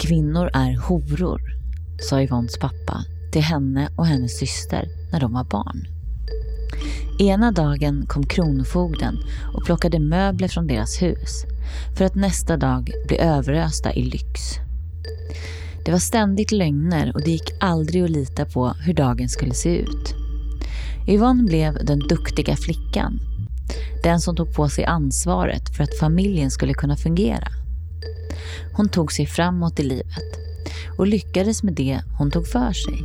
Kvinnor är horor, sa Yvonnes pappa till henne och hennes syster när de var barn. Ena dagen kom kronofogden och plockade möbler från deras hus för att nästa dag bli överösta i lyx. Det var ständigt lögner och det gick aldrig att lita på hur dagen skulle se ut. Yvonne blev den duktiga flickan. Den som tog på sig ansvaret för att familjen skulle kunna fungera. Hon tog sig framåt i livet och lyckades med det hon tog för sig.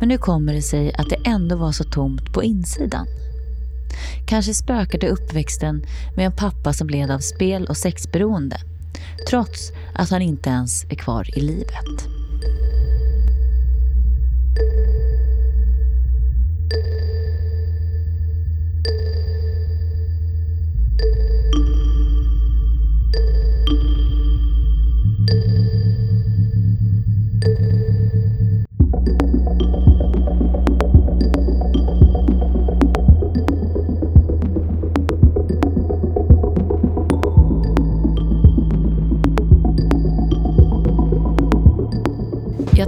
Men nu kommer det sig att det ändå var så tomt på insidan. Kanske spökade uppväxten med en pappa som led av spel och sexberoende trots att han inte ens är kvar i livet.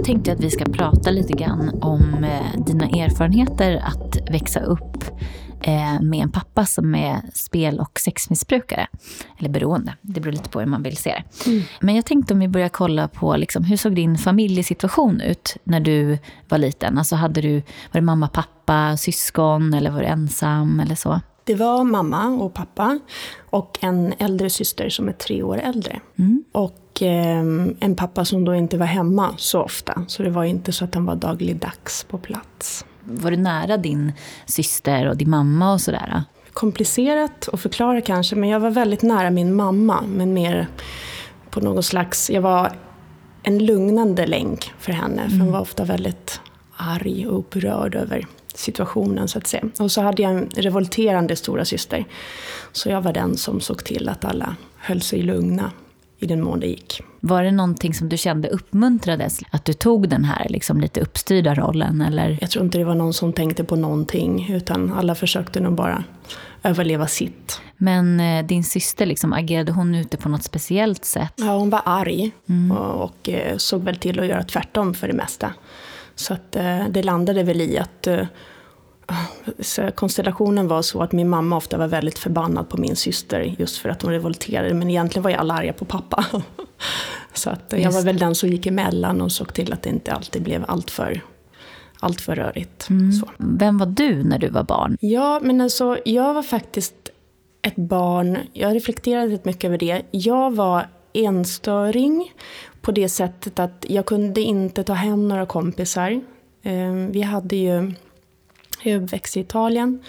Tänkte att vi ska prata lite grann om eh, dina erfarenheter att växa upp eh, med en pappa som är spel och sexmissbrukare. Eller beroende, det beror lite på hur man vill se det. Mm. Men jag tänkte om vi börjar kolla på liksom, hur såg din familjesituation ut när du var liten? Alltså hade du, var det mamma, pappa, syskon eller var du ensam eller så? Det var mamma och pappa och en äldre syster som är tre år äldre. Mm. Och eh, en pappa som då inte var hemma så ofta. Så det var inte så att han var dagligdags på plats. Var du nära din syster och din mamma och sådär? Komplicerat att förklara kanske, men jag var väldigt nära min mamma. Men mer på något slags, jag var en lugnande länk för henne. För hon mm. var ofta väldigt arg och upprörd över situationen så att säga. Och så hade jag en revolterande stora syster. Så jag var den som såg till att alla höll sig lugna i den mån det gick. Var det någonting som du kände uppmuntrades? Att du tog den här liksom lite uppstyrda rollen? Eller? Jag tror inte det var någon som tänkte på någonting. Utan alla försökte nog bara överleva sitt. Men eh, din syster, liksom, agerade hon ute på något speciellt sätt? Ja, hon var arg. Mm. Och, och eh, såg väl till att göra tvärtom för det mesta. Så att, eh, det landade väl i att eh, konstellationen var så att min mamma ofta var väldigt förbannad på min syster just för att hon revolterade. Men egentligen var jag alla arga på pappa. så att jag var väl den som gick emellan och såg till att det inte alltid blev alltför allt för rörigt. Mm. Vem var du när du var barn? Ja, men alltså, jag var faktiskt ett barn, jag reflekterade rätt mycket över det. Jag var enstöring på det sättet att jag kunde inte ta hem några kompisar. Ehm, vi hade ju, jag är uppväxt i Italien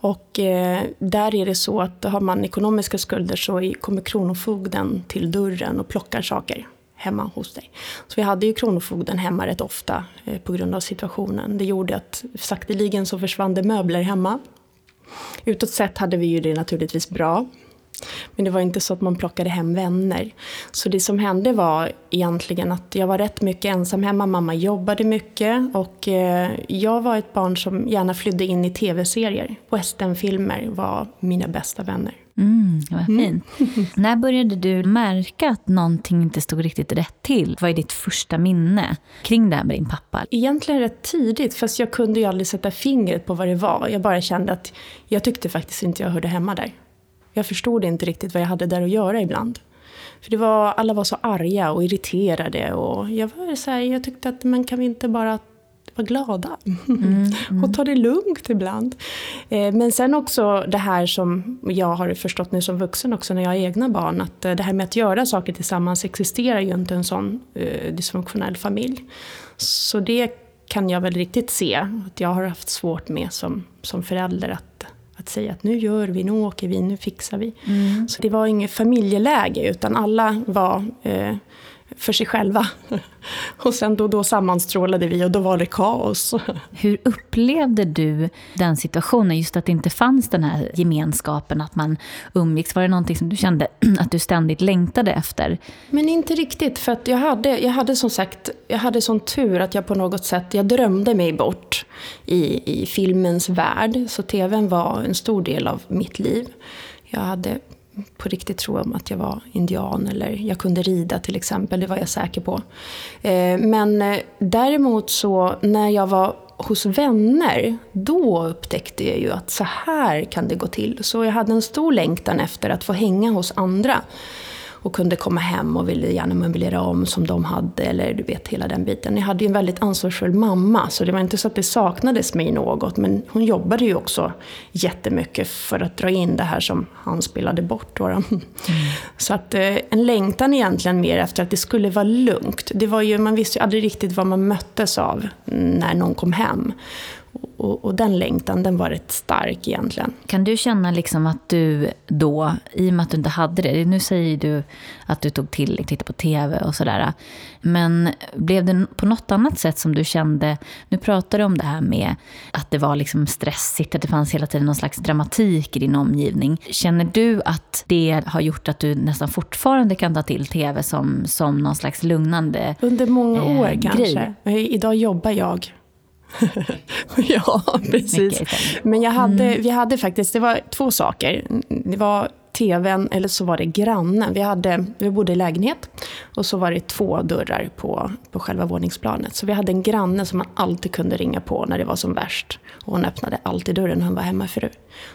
och eh, där är det så att har man ekonomiska skulder så kommer kronofogden till dörren och plockar saker hemma hos dig. Så vi hade ju kronofogden hemma rätt ofta eh, på grund av situationen. Det gjorde att sakteligen så försvann det möbler hemma. Utåt sett hade vi ju det naturligtvis bra. Men det var inte så att man plockade hem vänner. Så det som hände var egentligen att jag var rätt mycket ensam hemma. Mamma jobbade mycket och eh, jag var ett barn som gärna flydde in i tv-serier. Westernfilmer var mina bästa vänner. Mm, vad fint. Mm. När började du märka att någonting inte stod riktigt rätt till? Vad är ditt första minne kring det här med din pappa? Egentligen rätt tidigt, fast jag kunde ju aldrig sätta fingret på vad det var. Jag bara kände att jag tyckte faktiskt inte jag hörde hemma där. Jag förstod inte riktigt vad jag hade där att göra ibland. För det var, alla var så arga och irriterade och jag var så här, jag tyckte att man kan vi inte bara vara glada mm, mm. och ta det lugnt ibland. Eh, men sen också det här som jag har förstått nu som vuxen också när jag har egna barn, att eh, det här med att göra saker tillsammans existerar ju inte en sån eh, dysfunktionell familj. Så det kan jag väl riktigt se att jag har haft svårt med som, som förälder att att säga att nu gör vi, nu åker vi, nu fixar vi. Mm. Så det var inget familjeläge utan alla var eh, för sig själva. Och sen då, då sammanstrålade vi och då var det kaos. Hur upplevde du den situationen, just att det inte fanns den här gemenskapen, att man umgicks? Var det någonting som du kände att du ständigt längtade efter? Men inte riktigt, för att jag hade, jag hade som sagt, jag hade sån tur att jag på något sätt, jag drömde mig bort i, i filmens värld. Så tvn var en stor del av mitt liv. Jag hade på riktigt tro om att jag var indian eller jag kunde rida till exempel, det var jag säker på. Eh, men eh, däremot så när jag var hos vänner, då upptäckte jag ju att så här kan det gå till. Så jag hade en stor längtan efter att få hänga hos andra och kunde komma hem och ville gärna möblera om som de hade, eller du vet hela den biten. Jag hade ju en väldigt ansvarsfull mamma, så det var inte så att det saknades mig något, men hon jobbade ju också jättemycket för att dra in det här som han spelade bort. Mm. Så att eh, en längtan egentligen mer efter att det skulle vara lugnt. Det var ju, man visste ju aldrig riktigt vad man möttes av när någon kom hem. Och, och, den längtan, den var rätt stark egentligen. Kan du känna liksom att du då, i och med att du inte hade det, nu säger du att du tog till, titta på TV och sådär. Men blev det på något annat sätt som du kände, nu pratar du om det här med att det var liksom stressigt, att det fanns hela tiden någon slags dramatik i din omgivning. Känner du att det har gjort att du nästan fortfarande kan ta till TV som, som någon slags lugnande Under många år eh, kanske. Idag jobbar jag ja, precis. Men jag hade, mm. vi hade faktiskt, det var två saker. Det var tvn eller så var det grannen. Vi, hade, vi bodde i lägenhet och så var det två dörrar på, på själva våningsplanet. Så vi hade en granne som man alltid kunde ringa på när det var som värst. Och hon öppnade alltid dörren när hon var hemmafru.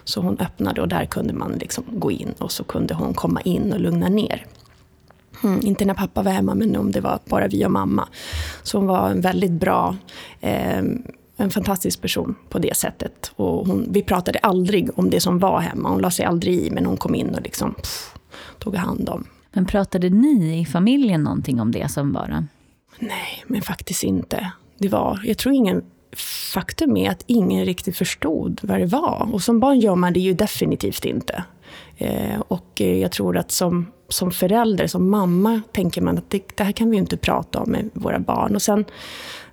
Så hon öppnade och där kunde man liksom gå in och så kunde hon komma in och lugna ner. Mm, inte när pappa var hemma, men om det var bara vi och mamma. Så hon var en väldigt bra, eh, en fantastisk person på det sättet. Och hon, vi pratade aldrig om det som var hemma. Hon la sig aldrig i, men hon kom in och liksom, pff, tog hand om. Men pratade ni i familjen någonting om det som var? Nej, men faktiskt inte. Det var, jag tror ingen faktum är att ingen riktigt förstod vad det var. Och som barn gör man det ju definitivt inte. Eh, och jag tror att som, som förälder, som mamma, tänker man att det, det här kan vi ju inte prata om med våra barn. Och sen,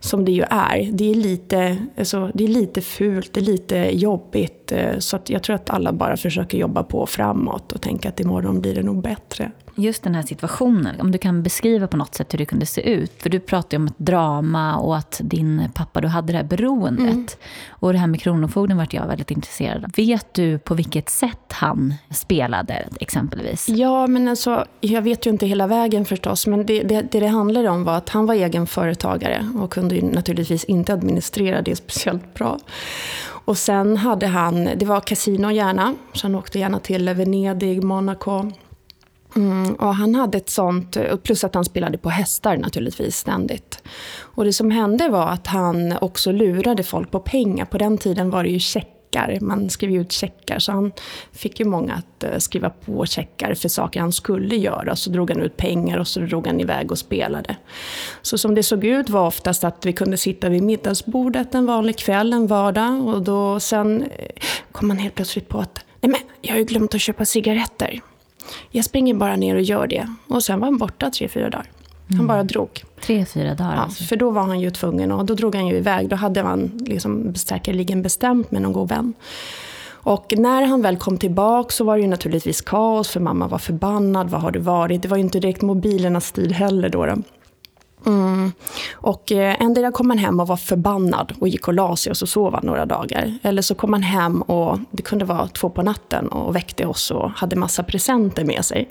som det ju är, det är lite, alltså, det är lite fult, det är lite jobbigt. Eh, så att jag tror att alla bara försöker jobba på framåt och tänka att imorgon blir det nog bättre just den här situationen, om du kan beskriva på något sätt hur det kunde se ut. För du pratade om ett drama och att din pappa, du hade det här beroendet. Mm. Och det här med Kronofogden vart jag väldigt intresserad av. Vet du på vilket sätt han spelade exempelvis? Ja, men alltså, jag vet ju inte hela vägen förstås. Men det det, det, det handlade om var att han var egen företagare och kunde ju naturligtvis inte administrera det speciellt bra. Och sen hade han, det var kasino gärna, så han åkte gärna till Venedig, Monaco. Mm, och han hade ett sånt, plus att han spelade på hästar naturligtvis ständigt. Och det som hände var att han också lurade folk på pengar. På den tiden var det ju checkar, man skrev ut checkar. Så han fick ju många att eh, skriva på checkar för saker han skulle göra. Så drog han ut pengar och så drog han iväg och spelade. Så som det såg ut var oftast att vi kunde sitta vid middagsbordet en vanlig kväll, en vardag. Och då sen eh, kom man helt plötsligt på att Nej men, jag har ju glömt att köpa cigaretter. Jag springer bara ner och gör det. Och sen var han borta tre, fyra dagar. Han mm. bara drog. Tre, fyra dagar ja, alltså. För då var han ju tvungen och då drog han ju iväg. Då hade han liksom säkerligen bestämt med någon god vän. Och när han väl kom tillbaka så var det ju naturligtvis kaos för mamma var förbannad. Vad har det varit? Det var ju inte direkt mobilernas tid heller då. då. Mm. Och eh, endera kom han hem och var förbannad och gick och la sig och så sov han några dagar. Eller så kom han hem och det kunde vara två på natten och väckte oss och hade massa presenter med sig.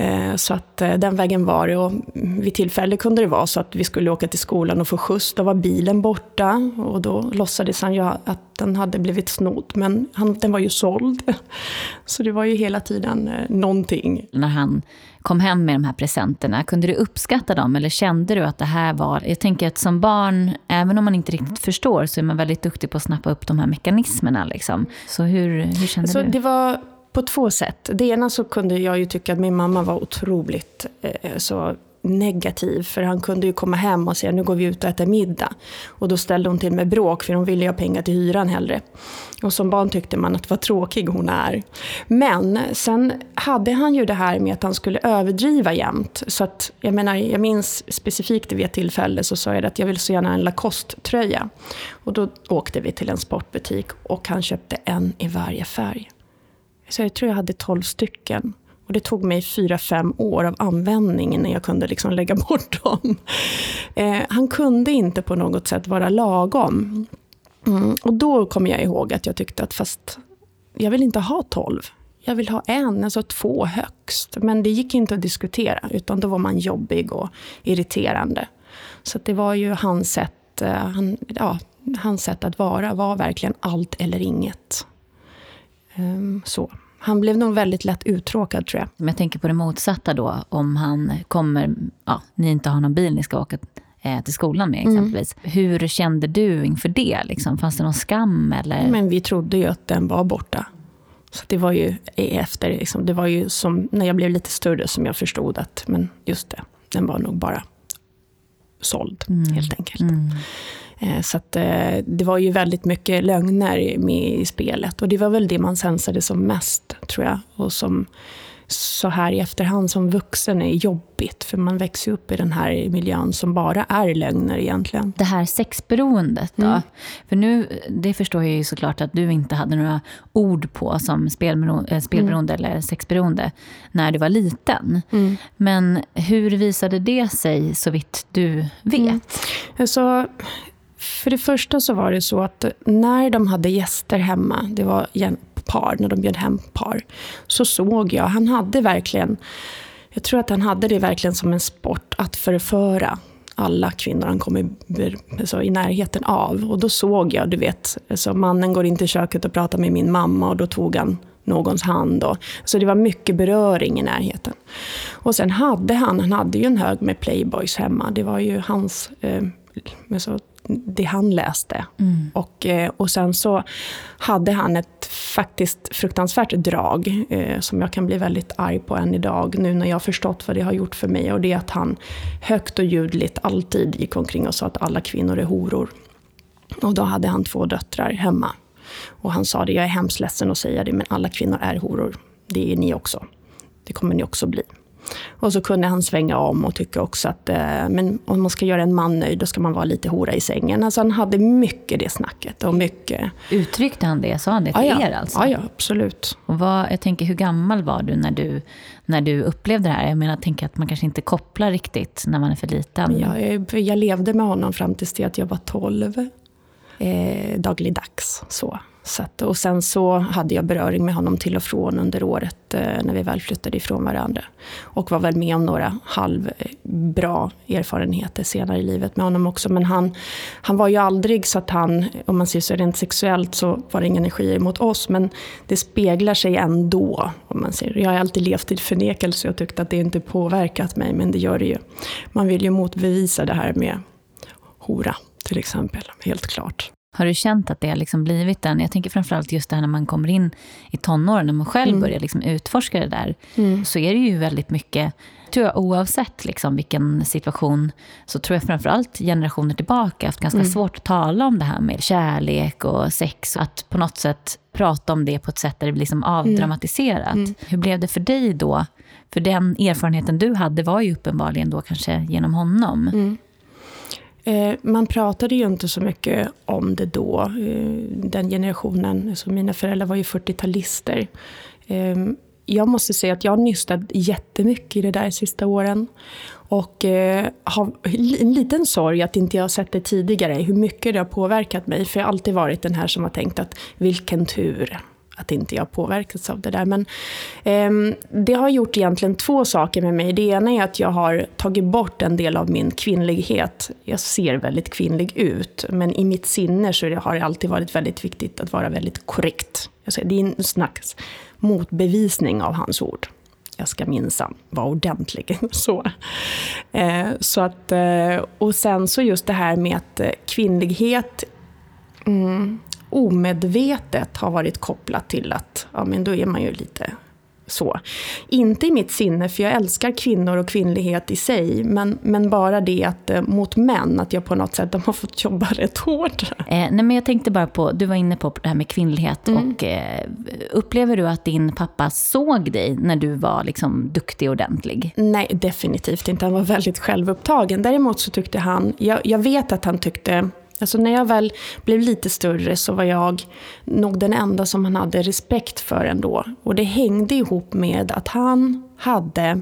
Eh, så att eh, den vägen var det. Och vid tillfälle kunde det vara så att vi skulle åka till skolan och få skjuts. Då var bilen borta och då låtsades han ju att den hade blivit snodd. Men han, den var ju såld. Så det var ju hela tiden eh, någonting. När han kom hem med de här presenterna, kunde du uppskatta dem eller kände du att det här var... Jag tänker att som barn, även om man inte riktigt förstår, så är man väldigt duktig på att snappa upp de här mekanismerna. Liksom. Så hur, hur kände alltså, du? Det var på två sätt. Det ena så kunde jag ju tycka att min mamma var otroligt eh, så negativ. För han kunde ju komma hem och säga nu går vi ut och äter middag. Och då ställde hon till med bråk för hon ville ju ha pengar till hyran hellre. Och som barn tyckte man att vad tråkig hon är. Men sen hade han ju det här med att han skulle överdriva jämt. Så att, jag menar, jag minns specifikt vid ett tillfälle så sa jag att jag vill så gärna ha en Lacoste-tröja. Och då åkte vi till en sportbutik och han köpte en i varje färg. Så jag tror jag hade 12 stycken. Och det tog mig fyra, fem år av användning innan jag kunde liksom lägga bort dem. Eh, han kunde inte på något sätt vara lagom. Mm, och då kom jag ihåg att jag tyckte att fast jag vill inte ha tolv. jag vill ha en, alltså två högst. Men det gick inte att diskutera, utan då var man jobbig och irriterande. Så det var ju hans sätt, eh, han, ja, hans sätt att vara, var verkligen allt eller inget. Um, så. Han blev nog väldigt lätt uttråkad tror jag. Men jag tänker på det motsatta då, om han kommer, ja, ni inte har någon bil ni ska åka eh, till skolan med mm. exempelvis. Mm. Hur kände du inför det? Liksom? Fanns det någon skam? Eller? Men vi trodde ju att den var borta. Så det var ju efter, liksom, det var ju som när jag blev lite större som jag förstod att, men just det, den var nog bara såld mm. helt enkelt. Mm. Eh, så att, eh, det var ju väldigt mycket lögner med i spelet och det var väl det man sensade som mest, tror jag. Och som så här i efterhand som vuxen är jobbigt, för man växer upp i den här miljön som bara är lögner egentligen. Det här sexberoendet då? Mm. För nu, det förstår jag ju såklart att du inte hade några ord på som spelberoende, eh, spelberoende mm. eller sexberoende när du var liten. Mm. Men hur visade det sig så vitt du vet? Mm. Alltså, för det första så var det så att eh, när de hade gäster hemma, det var par, när de bjöd hem par, så såg jag, han hade verkligen, jag tror att han hade det verkligen som en sport att förföra alla kvinnor han kom i, alltså, i närheten av. Och då såg jag, du vet, alltså, mannen går in till köket och pratar med min mamma och då tog han någons hand. Och, så det var mycket beröring i närheten. Och sen hade han, han hade ju en hög med playboys hemma. Det var ju hans eh, alltså, det han läste. Mm. Och, eh, och sen så hade han ett faktiskt fruktansvärt drag eh, som jag kan bli väldigt arg på än idag nu när jag har förstått vad det har gjort för mig. Och det är att han högt och ljudligt alltid gick omkring och sa att alla kvinnor är horor. Och då hade han två döttrar hemma. Och han sa det, jag är hemskt ledsen att säga det, men alla kvinnor är horor. Det är ni också. Det kommer ni också bli. Och så kunde han svänga om och tycka också att eh, men om man ska göra en man nöjd, då ska man vara lite hora i sängen. Alltså han hade mycket det snacket. Och mycket... Uttryckte han det? Sa han det till ja, er alltså? Ja, ja absolut. Och vad, jag tänker, hur gammal var du när, du när du upplevde det här? Jag menar, jag tänker att man kanske inte kopplar riktigt när man är för liten. Ja, jag, jag levde med honom fram tills det att jag var 12. Eh, dagligdags. Så. Så att, och sen så hade jag beröring med honom till och från under året eh, när vi väl flyttade ifrån varandra. Och var väl med om några halvbra erfarenheter senare i livet med honom också. Men han, han var ju aldrig så att han, om man ser så rent sexuellt så var det inga energier mot oss. Men det speglar sig ändå. Om man ser. Jag har alltid levt i förnekelse och tyckt att det inte påverkat mig, men det gör det ju. Man vill ju motbevisa det här med hora till exempel, helt klart. Har du känt att det har liksom blivit den? Jag tänker framförallt just det här när man kommer in i tonåren, när man själv mm. börjar liksom utforska det där. Mm. Så är det ju väldigt mycket, tror jag oavsett liksom vilken situation, så tror jag framförallt generationer tillbaka haft ganska mm. svårt att tala om det här med kärlek och sex. Att på något sätt prata om det på ett sätt där det blir liksom avdramatiserat. Mm. Hur blev det för dig då? För den erfarenheten du hade var ju uppenbarligen då kanske genom honom. Eh, man pratade ju inte så mycket om det då, eh, den generationen. Alltså mina föräldrar var ju 40-talister. Eh, jag måste säga att jag har nystat jättemycket i det där de sista åren. Och har en liten sorg att inte jag har sett det tidigare, hur mycket det har påverkat mig. För jag har alltid varit den här som har tänkt att vilken tur att inte jag påverkats av det där. Men eh, det har gjort egentligen två saker med mig. Det ena är att jag har tagit bort en del av min kvinnlighet. Jag ser väldigt kvinnlig ut, men i mitt sinne så har det alltid varit väldigt viktigt att vara väldigt korrekt. det är en slags motbevisning av hans ord jag ska minsann vara ordentlig. så. Eh, så att, eh, och sen så just det här med att eh, kvinnlighet mm, omedvetet har varit kopplat till att ja, men då är man ju lite så. Inte i mitt sinne, för jag älskar kvinnor och kvinnlighet i sig, men, men bara det att eh, mot män, att jag på något sätt de har fått jobba rätt hårt. Eh, nej, men jag tänkte bara på, du var inne på det här med kvinnlighet, mm. och eh, upplever du att din pappa såg dig när du var liksom duktig och ordentlig? Nej, definitivt inte. Han var väldigt självupptagen. Däremot så tyckte han, jag, jag vet att han tyckte Alltså när jag väl blev lite större så var jag nog den enda som han hade respekt för ändå. Och det hängde ihop med att han hade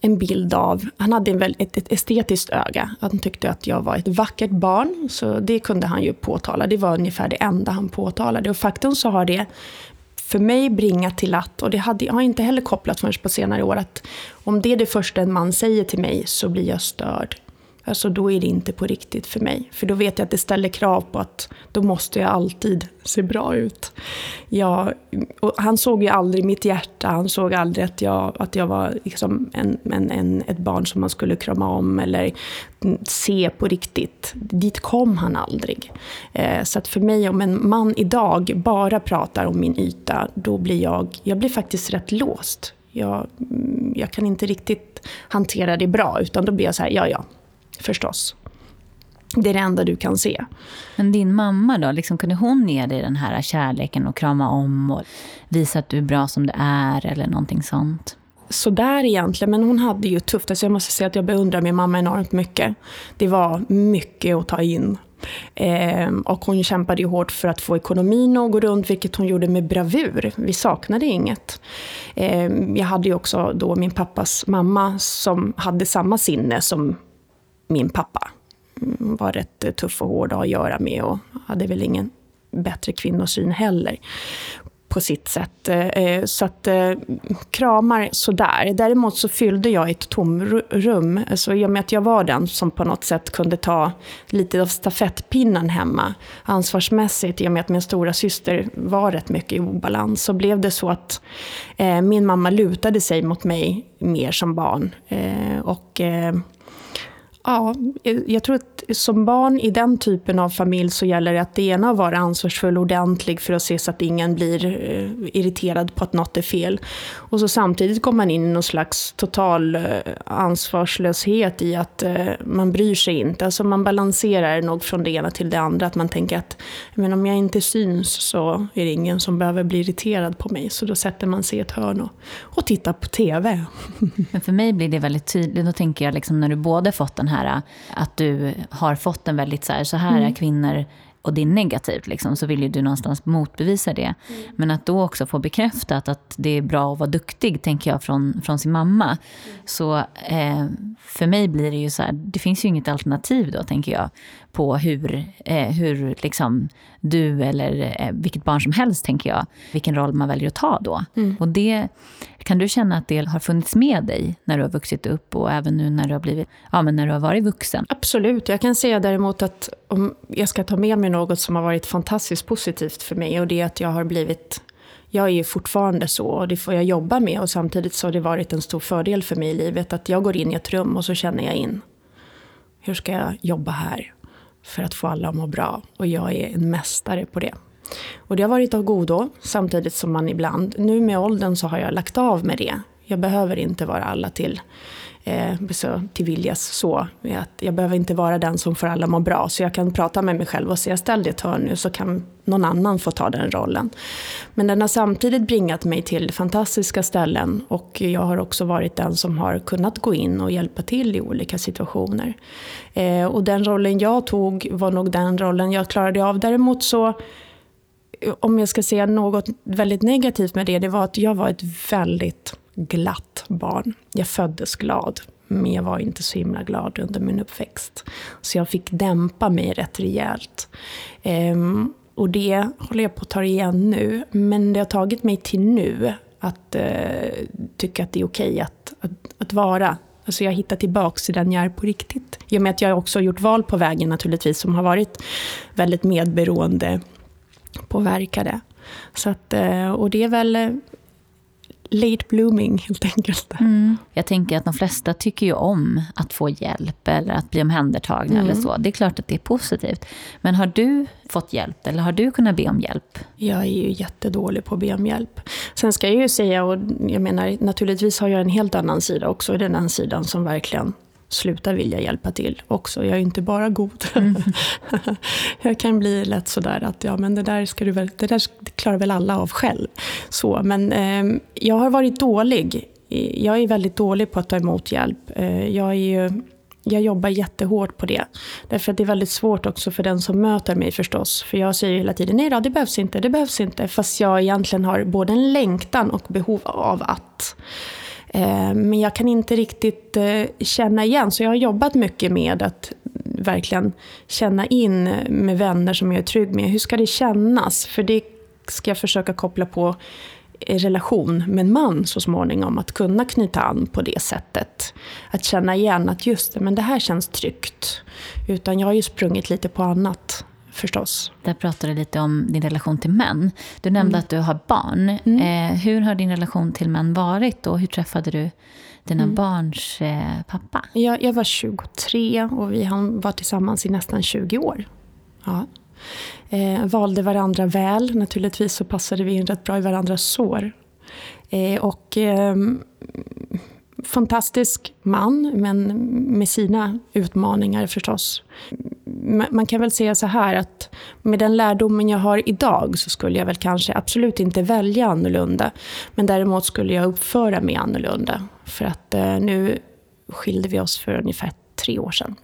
en bild av, han hade en väldigt, ett estetiskt öga. Han tyckte att jag var ett vackert barn, så det kunde han ju påtala. Det var ungefär det enda han påtalade. Och faktum så har det för mig bringat till att, och det hade, jag har inte heller kopplat förrän på senare år, att om det är det första en man säger till mig så blir jag störd. Alltså då är det inte på riktigt för mig. För då vet jag att det ställer krav på att då måste jag alltid se bra ut. Jag, han såg ju aldrig mitt hjärta, han såg aldrig att jag, att jag var liksom en, en, en, ett barn som man skulle krama om eller se på riktigt. Dit kom han aldrig. Eh, så att för mig, om en man idag bara pratar om min yta, då blir jag, jag blir faktiskt rätt låst. Jag, jag kan inte riktigt hantera det bra, utan då blir jag så här, ja ja, förstås. Det är det enda du kan se. Men din mamma då, liksom, kunde hon ge dig den här kärleken och krama om och visa att du är bra som du är eller någonting sånt? sådär egentligen, men hon hade ju tufft. Alltså jag måste säga att jag beundrar min mamma enormt mycket. Det var mycket att ta in. Eh, och hon kämpade ju hårt för att få ekonomin att gå runt, vilket hon gjorde med bravur. Vi saknade inget. Eh, jag hade ju också då min pappas mamma som hade samma sinne som min pappa. Mm, var rätt eh, tuff och hård att ha att göra med och hade väl ingen bättre kvinnosyn heller på sitt sätt. Eh, eh, så att kramar sådär. Däremot så fyllde jag ett tomrum. Så I och med att jag var den som på något sätt kunde ta lite av stafettpinnen hemma ansvarsmässigt. I och med att min stora syster var rätt mycket i obalans så blev det så att min mamma lutade sig mot mig mer som barn. och Ja, jag tror att som barn i den typen av familj så gäller det att det ena vara ansvarsfull och ordentlig för att se så att ingen blir eh, irriterad på att något är fel. Och så samtidigt går man in i någon slags total eh, ansvarslöshet i att eh, man bryr sig inte. Alltså man balanserar nog från det ena till det andra. Att man tänker att men om jag inte syns så är det ingen som behöver bli irriterad på mig. Så då sätter man sig i ett hörn och, och tittar på TV. Men för mig blir det väldigt tydligt. Då tänker jag liksom när du både fått den här att du har fått en väldigt så här, så här mm. är kvinnor och det är negativt, liksom, så vill ju du någonstans motbevisa det. Mm. Men att då också få bekräftat att det är bra att vara duktig, tänker jag, från, från sin mamma. Mm. Så eh, för mig blir det ju så här, det finns ju inget alternativ då, tänker jag, på hur, eh, hur liksom, du eller eh, vilket barn som helst, tänker jag, vilken roll man väljer att ta då. Mm. Och det, kan du känna att det har funnits med dig när du har vuxit upp och även nu när du har, blivit, ja, men när du har varit vuxen? Absolut. Jag kan säga däremot att om jag ska ta med mig något som har varit fantastiskt positivt för mig och det är att jag har blivit jag är ju fortfarande så och det får jag jobba med och samtidigt så har det varit en stor fördel för mig i livet att jag går in i ett rum och så känner jag in hur ska jag jobba här? För att få alla att må bra. Och jag är en mästare på det. Och det har varit av godo, samtidigt som man ibland, nu med åldern så har jag lagt av med det. Jag behöver inte vara alla till eh, så, till viljas så. Att jag behöver inte vara den som får alla att må bra. Så jag kan prata med mig själv och säga ställ dig ett hörn nu så kan någon annan få ta den rollen. Men den har samtidigt bringat mig till fantastiska ställen och jag har också varit den som har kunnat gå in och hjälpa till i olika situationer. Eh, och den rollen jag tog var nog den rollen jag klarade av. Däremot så om jag ska säga något väldigt negativt med det, det var att jag var ett väldigt glatt barn. Jag föddes glad, men jag var inte så himla glad under min uppväxt. Så jag fick dämpa mig rätt rejält. Ehm, och det håller jag på att ta igen nu, men det har tagit mig till nu att eh, tycka att det är okej okay att, att, att vara Alltså jag hittar tillbaka till den jag är på riktigt. I och med att jag också har gjort val på vägen naturligtvis som har varit väldigt medberoende påverkade. Så att, eh, och det är väl late blooming helt enkelt. Mm. Jag tänker att de flesta tycker ju om att få hjälp eller att bli omhändertagna mm. eller så. Det är klart att det är positivt. Men har du fått hjälp eller har du kunnat be om hjälp? Jag är ju jättedålig på att be om hjälp. Sen ska jag ju säga, och jag menar naturligtvis har jag en helt annan sida också, den sidan som verkligen sluta vilja hjälpa till också. Jag är inte bara god. Mm. jag kan bli lätt sådär att ja, men det där, ska du väl, det där klarar väl alla av själv. Så, men eh, jag har varit dålig. Jag är väldigt dålig på att ta emot hjälp. Eh, jag, är jag jobbar jättehårt på det. Därför att det är väldigt svårt också för den som möter mig förstås. För jag säger hela tiden nej då, det behövs inte, det behövs inte. Fast jag egentligen har både en längtan och behov av att. Eh, men jag kan inte riktigt eh, känna igen, så jag har jobbat mycket med att verkligen känna in med vänner som jag är trygg med. Hur ska det kännas? För det ska jag försöka koppla på relation med en man så småningom. Att kunna knyta an på det sättet. Att känna igen att just det, men det här känns tryggt. Utan jag har ju sprungit lite på annat förstås. Där pratade du lite om din relation till män. Du nämnde mm. att du har barn. Mm. Eh, hur har din relation till män varit och hur träffade du dina mm. barns eh, pappa? Jag, jag var 23 och vi var tillsammans i nästan 20 år. Ja. Eh, valde varandra väl. Naturligtvis så passade vi in rätt bra i varandras sår. Eh, och eh, fantastisk man, men med sina utmaningar förstås. Man kan väl säga så här att med den lärdomen jag har idag så skulle jag väl kanske absolut inte välja annorlunda. Men däremot skulle jag uppföra mig annorlunda. För att eh, nu skilde vi oss för ungefär tre år sedan.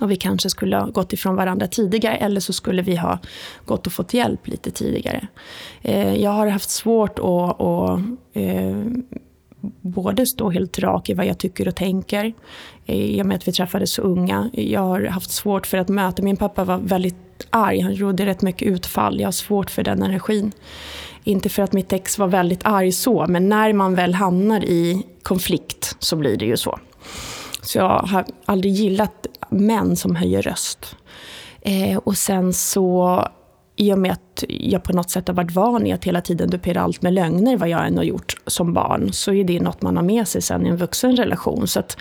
Och vi kanske skulle ha gått ifrån varandra tidigare eller så skulle vi ha gått och fått hjälp lite tidigare. Eh, jag har haft svårt att, att eh, både stå helt rak i vad jag tycker och tänker. Eh, I och med att vi träffades så unga. Jag har haft svårt för att möta. Min pappa var väldigt arg. Han gjorde rätt mycket utfall. Jag har svårt för den energin. Inte för att mitt ex var väldigt arg så, men när man väl hamnar i konflikt så blir det ju så. Så jag har aldrig gillat män som höjer röst. Eh, och sen så, i och med att jag på något sätt har varit van i att hela tiden dupera allt med lögner, vad jag än har gjort som barn, så är det något man har med sig sen i en vuxen relation. Så att,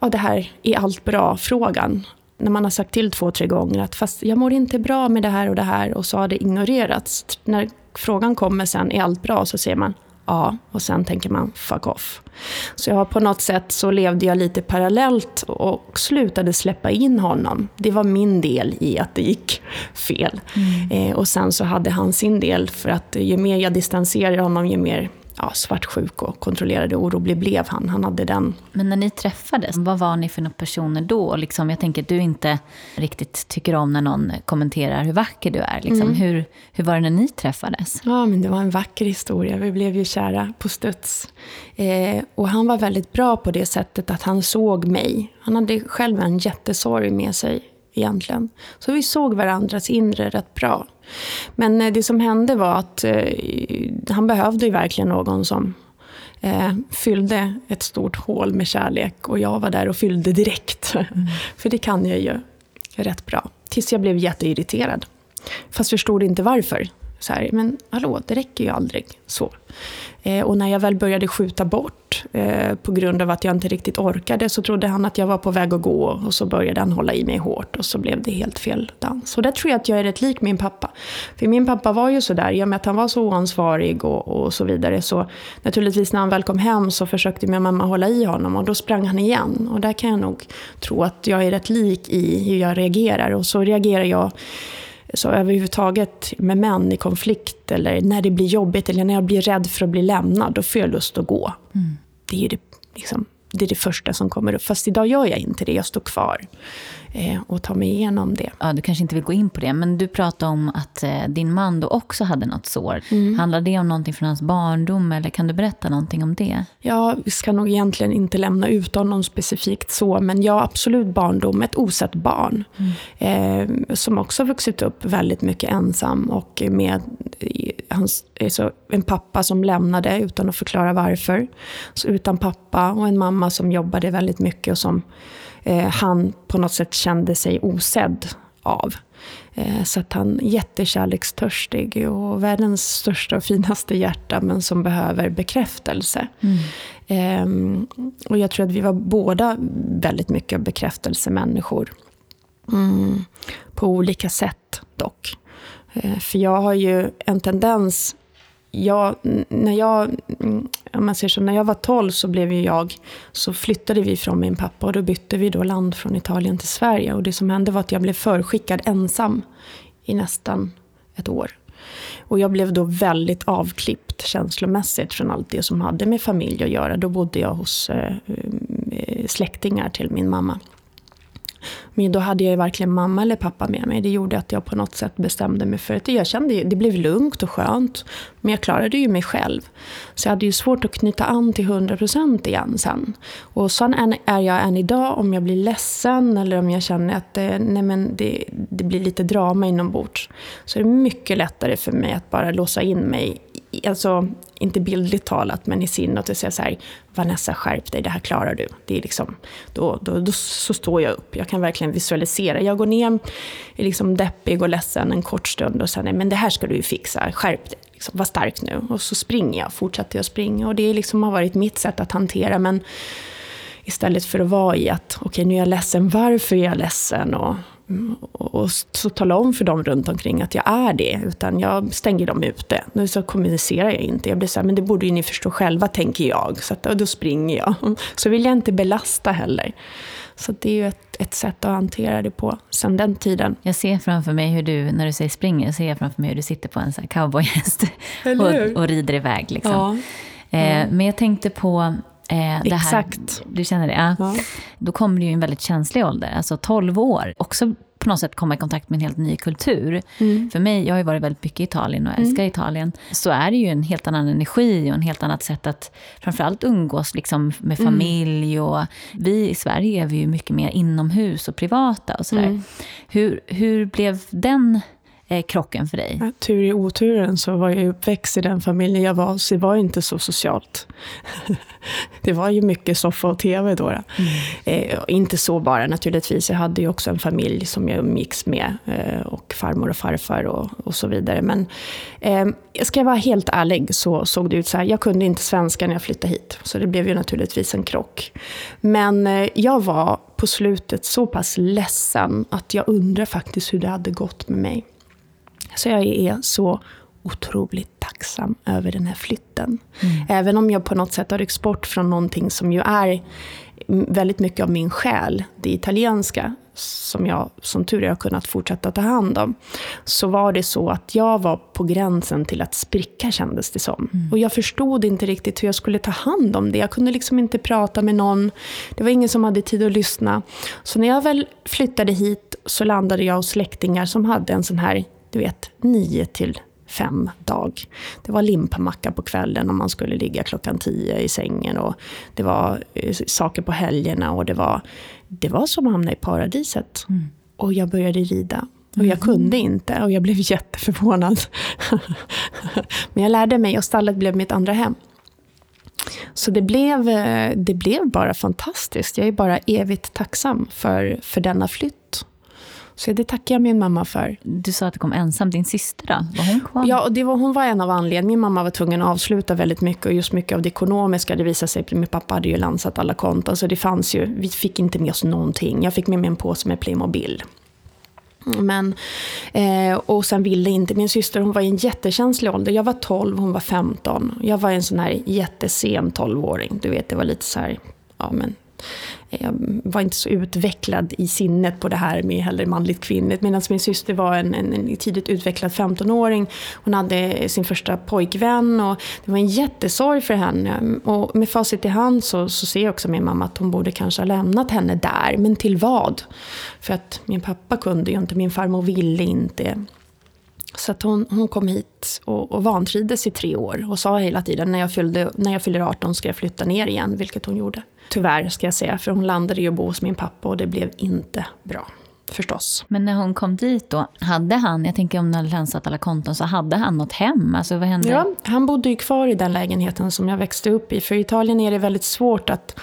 ja, det här är allt bra-frågan. När man har sagt till två, tre gånger att fast jag mår inte bra med det här och det här och så har det ignorerats. När frågan kommer sen, är allt bra? Så säger man ja, och sen tänker man fuck off. Så jag på något sätt så levde jag lite parallellt och slutade släppa in honom. Det var min del i att det gick fel. Mm. Eh, och sen så hade han sin del, för att ju mer jag distanserade honom, ju mer ja, svartsjuk och kontrollerade orolig blev han. Han hade den. Men när ni träffades, vad var ni för personer då? Liksom, jag tänker att du inte riktigt tycker om när någon kommenterar hur vacker du är. Liksom. Mm. Hur, hur var det när ni träffades? Ja, men det var en vacker historia. Vi blev ju kära på studs. Eh, och han var väldigt bra på det sättet att han såg mig. Han hade själv en jättesorg med sig egentligen. Så vi såg varandras inre rätt bra. Men eh, det som hände var att eh, han behövde ju verkligen någon som eh, fyllde ett stort hål med kärlek. Och jag var där och fyllde direkt. Mm. För det kan jag ju rätt bra. Tills jag blev jätteirriterad. Fast förstod inte varför. Så här, men hallå, det räcker ju aldrig så. Eh, och när jag väl började skjuta bort eh, på grund av att jag inte riktigt orkade så trodde han att jag var på väg att gå och så började han hålla i mig hårt och så blev det helt fel dans. Och där tror jag att jag är rätt lik min pappa. För min pappa var ju sådär, i och med att han var så oansvarig och, och så vidare så naturligtvis när han väl kom hem så försökte min mamma hålla i honom och då sprang han igen. Och där kan jag nog tro att jag är rätt lik i hur jag reagerar och så reagerar jag så överhuvudtaget med män i konflikt eller när det blir jobbigt eller när jag blir rädd för att bli lämnad, då får jag lust att gå. Mm. Det är det, liksom, det är det första som kommer upp. Fast idag gör jag inte det, jag står kvar och tar mig igenom det. Ja, du kanske inte vill gå in på det, men du pratade om att eh, din man då också hade något sår. Mm. Handlar det om någonting från hans barndom eller kan du berätta någonting om det? Ja, vi ska nog egentligen inte lämna ut honom specifikt så, men ja, absolut barndom, ett osett barn. Mm. Eh, som också vuxit upp väldigt mycket ensam och med hans, alltså en pappa som lämnade utan att förklara varför. Så utan pappa och en mamma som jobbade väldigt mycket och som eh, han på något sätt kände sig osedd av. Eh, så att han är jättekärlekstörstig och världens största och finaste hjärta men som behöver bekräftelse. Mm. Eh, och jag tror att vi var båda väldigt mycket bekräftelsemänniskor. Mm. På olika sätt dock. Eh, för jag har ju en tendens jag, när, jag, mm, om man säger så, när jag var 12 så, blev jag, så flyttade vi från min pappa och då bytte vi då land från Italien till Sverige. Och det som hände var att jag blev förskickad ensam i nästan ett år. Och jag blev då väldigt avklippt känslomässigt från allt det som hade med familj att göra. Då bodde jag hos eh, eh släktingar till min mamma. Men då hade jag varken mamma eller pappa med mig. Det gjorde att jag på något sätt bestämde mig för att jag kände det blev lugnt och skönt. Men jag klarade ju mig själv. Så jag hade ju svårt att knyta an till 100% igen sen. Och sån är jag än idag om jag blir ledsen eller om jag känner att det, nej men det, det blir lite drama inombords. Så det är mycket lättare för mig att bara låsa in mig alltså, inte bildligt talat, men i sinnet och säga så här, Vanessa skärp dig, det här klarar du. Det är liksom, då, då, då, så står jag upp. Jag kan verkligen visualisera. Jag går ner, är liksom deppig och ledsen en kort stund och säger, men det här ska du ju fixa, skärp dig. Liksom, var stark nu. Och så springer jag, fortsätter jag springa. Och det liksom har varit mitt sätt att hantera. Men istället för att vara i att, okej okay, nu är jag ledsen, varför är jag ledsen? Och och så tala om för dem runt omkring att jag är det, utan jag stänger dem ute. Nu så kommunicerar jag inte. Jag blir så här, men det borde ju ni förstå själva, tänker jag. Så att, då springer jag. Så vill jag inte belasta heller. Så det är ju ett, ett sätt att hantera det på sen den tiden. Jag ser framför mig hur du, när du säger springer, ser jag framför mig hur du sitter på en cowboyhäst och, och rider iväg. Liksom. Ja. Eh, men jag tänkte på Eh, det Exakt. Här, du känner det? Ja. ja. Då kommer du i en väldigt känslig ålder, alltså 12 år. Också på något sätt komma i kontakt med en helt ny kultur. Mm. För mig, jag har ju varit väldigt mycket i Italien och älskar mm. Italien, så är det ju en helt annan energi och en helt annat sätt att framförallt umgås liksom med mm. familj. Och vi i Sverige är vi ju mycket mer inomhus och privata och sådär. Mm. Hur, hur blev den eh, krocken för dig? Ja, tur i oturen så var jag uppväxt i den familjen jag var, så det var inte så socialt. det var ju mycket soffa och tv då. Mm. Eh, inte så bara naturligtvis, jag hade ju också en familj som jag umgicks med, eh, och farmor och farfar och, och så vidare. Men eh, ska jag vara helt ärlig så såg det ut så här, jag kunde inte svenska när jag flyttade hit, så det blev ju naturligtvis en krock. Men eh, jag var på slutet så pass ledsen att jag undrar faktiskt hur det hade gått med mig. Så jag är så otroligt tacksam över den här flytten. Mm. Även om jag på något sätt har ryckts bort från någonting som ju är väldigt mycket av min själ, det italienska, som jag som tur är har kunnat fortsätta ta hand om, så var det så att jag var på gränsen till att spricka kändes det som. Mm. Och jag förstod inte riktigt hur jag skulle ta hand om det. Jag kunde liksom inte prata med någon. Det var ingen som hade tid att lyssna. Så när jag väl flyttade hit så landade jag hos släktingar som hade en sån här du vet, nio till fem dag. Det var limpamacka på kvällen om man skulle ligga klockan tio i sängen. Och det var eh, saker på helgerna och det var, det var som att hamna i paradiset. Mm. Och jag började rida. Och jag mm. kunde inte och jag blev jätteförvånad. Men jag lärde mig och stallet blev mitt andra hem. Så det blev, eh, det blev bara fantastiskt. Jag är bara evigt tacksam för, för denna flytt. Så det tackar jag min mamma för. Du sa att du kom ensam. Din syster då? Var hon kvar? Ja, det var, hon var en av anledningarna. Min mamma var tvungen att avsluta väldigt mycket. Och just mycket av det ekonomiska. Det visade sig min pappa hade ju lansat alla konton. Så det fanns ju, vi fick inte med oss någonting. Jag fick med mig en påse med Playmobil. Men, eh, och sen ville inte min syster, hon var i en jättekänslig ålder. Jag var 12, hon var 15. Jag var en sån här jättesen 12-åring. Du vet, det var lite så här, ja men jag var inte så utvecklad i sinnet på det här med heller manligt kvinnligt. Medan min syster var en, en, en tidigt utvecklad 15-åring. Hon hade sin första pojkvän och det var en jättesorg för henne. Och med facit i hand så, så ser jag också min mamma att hon borde kanske ha lämnat henne där. Men till vad? För att min pappa kunde ju inte, min farmor ville inte. Så att hon, hon kom hit och, och vantrivdes i tre år och sa hela tiden när jag, fyllde, när jag fyller 18 ska jag flytta ner igen, vilket hon gjorde. Tyvärr ska jag säga, för hon landade ju bo hos min pappa och det blev inte bra. Förstås. Men när hon kom dit då, hade han, jag tänker om när länsat alla konton, så hade han något hem? Alltså vad hände? Ja, han bodde ju kvar i den lägenheten som jag växte upp i. För i Italien är det väldigt svårt att,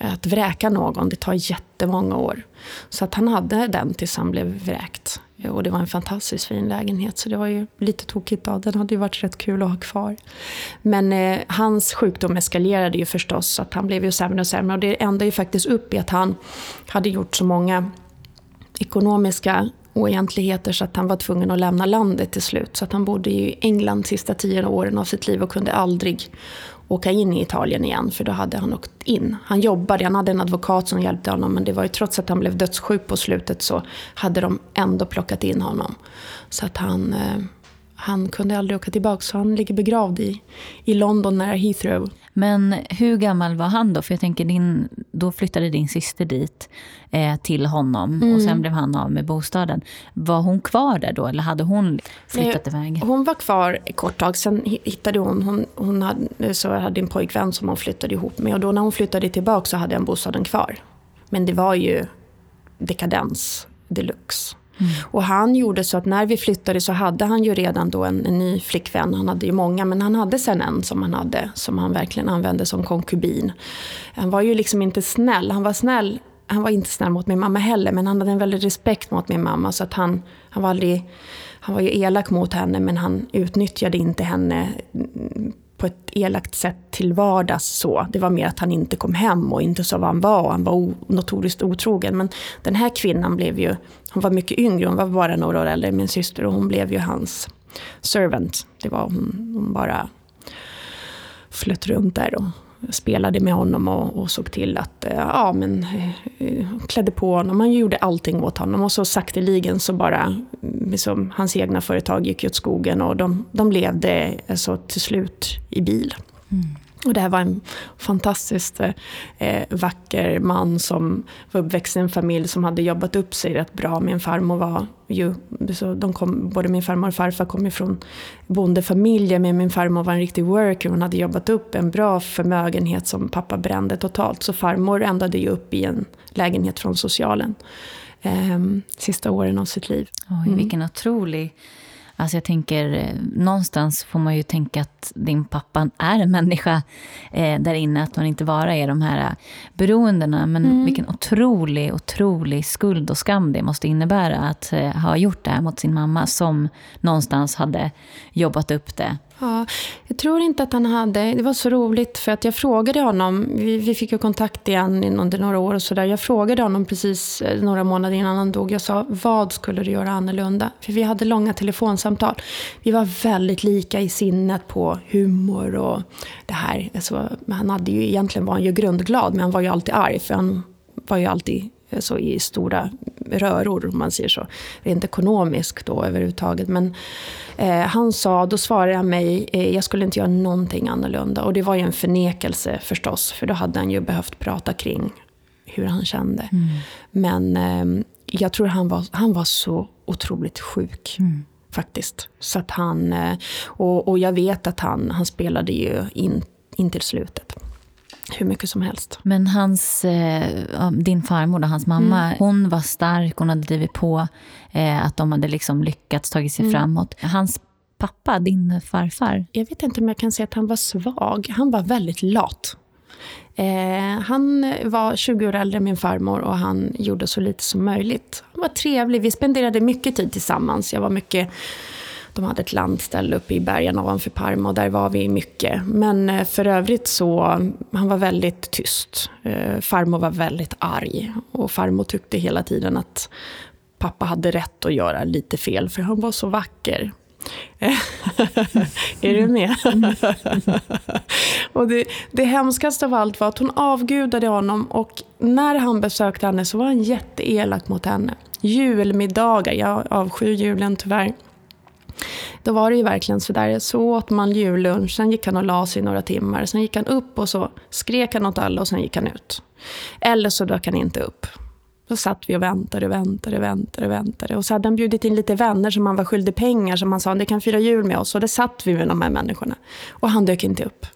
att vräka någon, det tar jättemånga år. Så att han hade den tills han blev vräkt. Och det var en fantastiskt fin lägenhet så det var ju lite tokigt då. Den hade ju varit rätt kul att ha kvar. Men eh, hans sjukdom eskalerade ju förstås så att han blev ju sämre och sämre. Och det ändrade ju faktiskt upp i att han hade gjort så många ekonomiska oegentligheter så att han var tvungen att lämna landet till slut. Så att han bodde i England sista tio åren av sitt liv och kunde aldrig åka in i Italien igen, för då hade han åkt in. Han jobbade, han hade en advokat som hjälpte honom, men det var ju trots att han blev dödssjuk på slutet så hade de ändå plockat in honom. Så att han, eh, han kunde aldrig åka tillbaka, så han ligger begravd i, i London nära Heathrow. Men hur gammal var han då? För jag tänker din då flyttade din syster dit eh, till honom mm. och sen blev han av med bostaden. Var hon kvar där då eller hade hon flyttat Nej, iväg? Hon var kvar ett kort tag, sen hittade hon, hon, hon hade, så hade en pojkvän som hon flyttade ihop med och då när hon flyttade tillbaka så hade han bostaden kvar. Men det var ju dekadens deluxe. Mm. Och han gjorde så att när vi flyttade så hade han ju redan då en, en, ny flickvän. Han hade ju många, men han hade sen en som han hade, som han verkligen använde som konkubin. Han var ju liksom inte snäll. Han var snäll han var inte snäll mot min mamma heller, men han hade en väldig respekt mot min mamma. Så att han, han var aldrig, han var ju elak mot henne, men han utnyttjade inte henne mm, på ett elakt sätt till vardags. Så. Det var mer att han inte kom hem och inte sa vad han var. Han var notoriskt otrogen. Men den här kvinnan blev ju, hon var mycket yngre, hon var bara några år äldre än min syster och hon blev ju hans servant. Det var hon, hon bara flöt runt där och spelade med honom och, och såg till att, eh, ja men, eh, klädde på honom. Han gjorde allting åt honom och så sakteligen så bara, mm, liksom, hans egna företag gick åt skogen och de, de levde alltså, till slut i bil. Mm. Och det här var en fantastiskt eh, vacker man som var uppväxt i en familj som hade jobbat upp sig rätt bra. Min farmor var ju, så de kom, både min farmor och farfar kom ifrån bondefamiljer men min farmor var en riktig worker. Hon hade jobbat upp en bra förmögenhet som pappa brände totalt. Så farmor ändade ju upp i en lägenhet från socialen eh, sista åren av sitt liv. Oj, vilken otrolig Alltså jag tänker, någonstans får man ju tänka att din pappa är en människa eh, där inne. Att man inte bara är de här eh, beroendena. Men mm. vilken otrolig, otrolig skuld och skam det måste innebära att eh, ha gjort det här mot sin mamma som någonstans hade jobbat upp det Ja, jag tror inte att han hade... Det var så roligt för att jag frågade honom. Vi, vi fick ju kontakt igen under några år och sådär. Jag frågade honom precis eh, några månader innan han dog. Jag sa, vad skulle du göra annorlunda? För vi hade långa telefonsamtal. Vi var väldigt lika i sinnet på humor och det här. Alltså, han hade ju, egentligen var han ju grundglad, men han var ju alltid arg. För han var ju alltid så i stora röror, om man säger så. Rent ekonomiskt då överhuvudtaget. Men eh, han sa, då svarade han mig, eh, jag skulle inte göra någonting annorlunda. Och det var ju en förnekelse förstås, för då hade han ju behövt prata kring hur han kände. Mm. Men eh, jag tror han var, han var så otroligt sjuk. Mm. Faktiskt. Så att han, eh, och, och jag vet att han, han spelade ju in, in till slutet hur mycket som helst. Men hans, eh, din farmor, och hans mamma, mm. hon var stark, hon hade drivit på eh, att de hade liksom lyckats tagit sig mm. framåt. Hans pappa, din farfar? Jag vet inte om jag kan säga att han var svag. Han var väldigt lat. Eh, han var 20 år äldre än min farmor och han gjorde så lite som möjligt. Han var trevlig, vi spenderade mycket tid tillsammans. Jag var mycket de hade ett landställe uppe i bergen ovanför Parma och där var vi mycket. Men eh, för övrigt så, han var väldigt tyst. Eh, farmor var väldigt arg och farmor tyckte hela tiden att pappa hade rätt att göra lite fel för han var så vacker. Eh, är du med? och det, det hemskaste av allt var att hon avgudade honom och när han besökte henne så var han jätteelak mot henne. Julmiddagar, jag avskyr julen tyvärr. Då var det ju verkligen sådär, så åt man jullunch, sen gick han och la sig några timmar, sen gick han upp och så skrek han åt alla och sen gick han ut. Eller så dök han inte upp. Då satt vi och väntade, väntade, väntade, väntade. Och så hade han bjudit in lite vänner som han var skyldig pengar, som han sa, det kan fira jul med oss. Och det satt vi med de här människorna. Och han dök inte upp.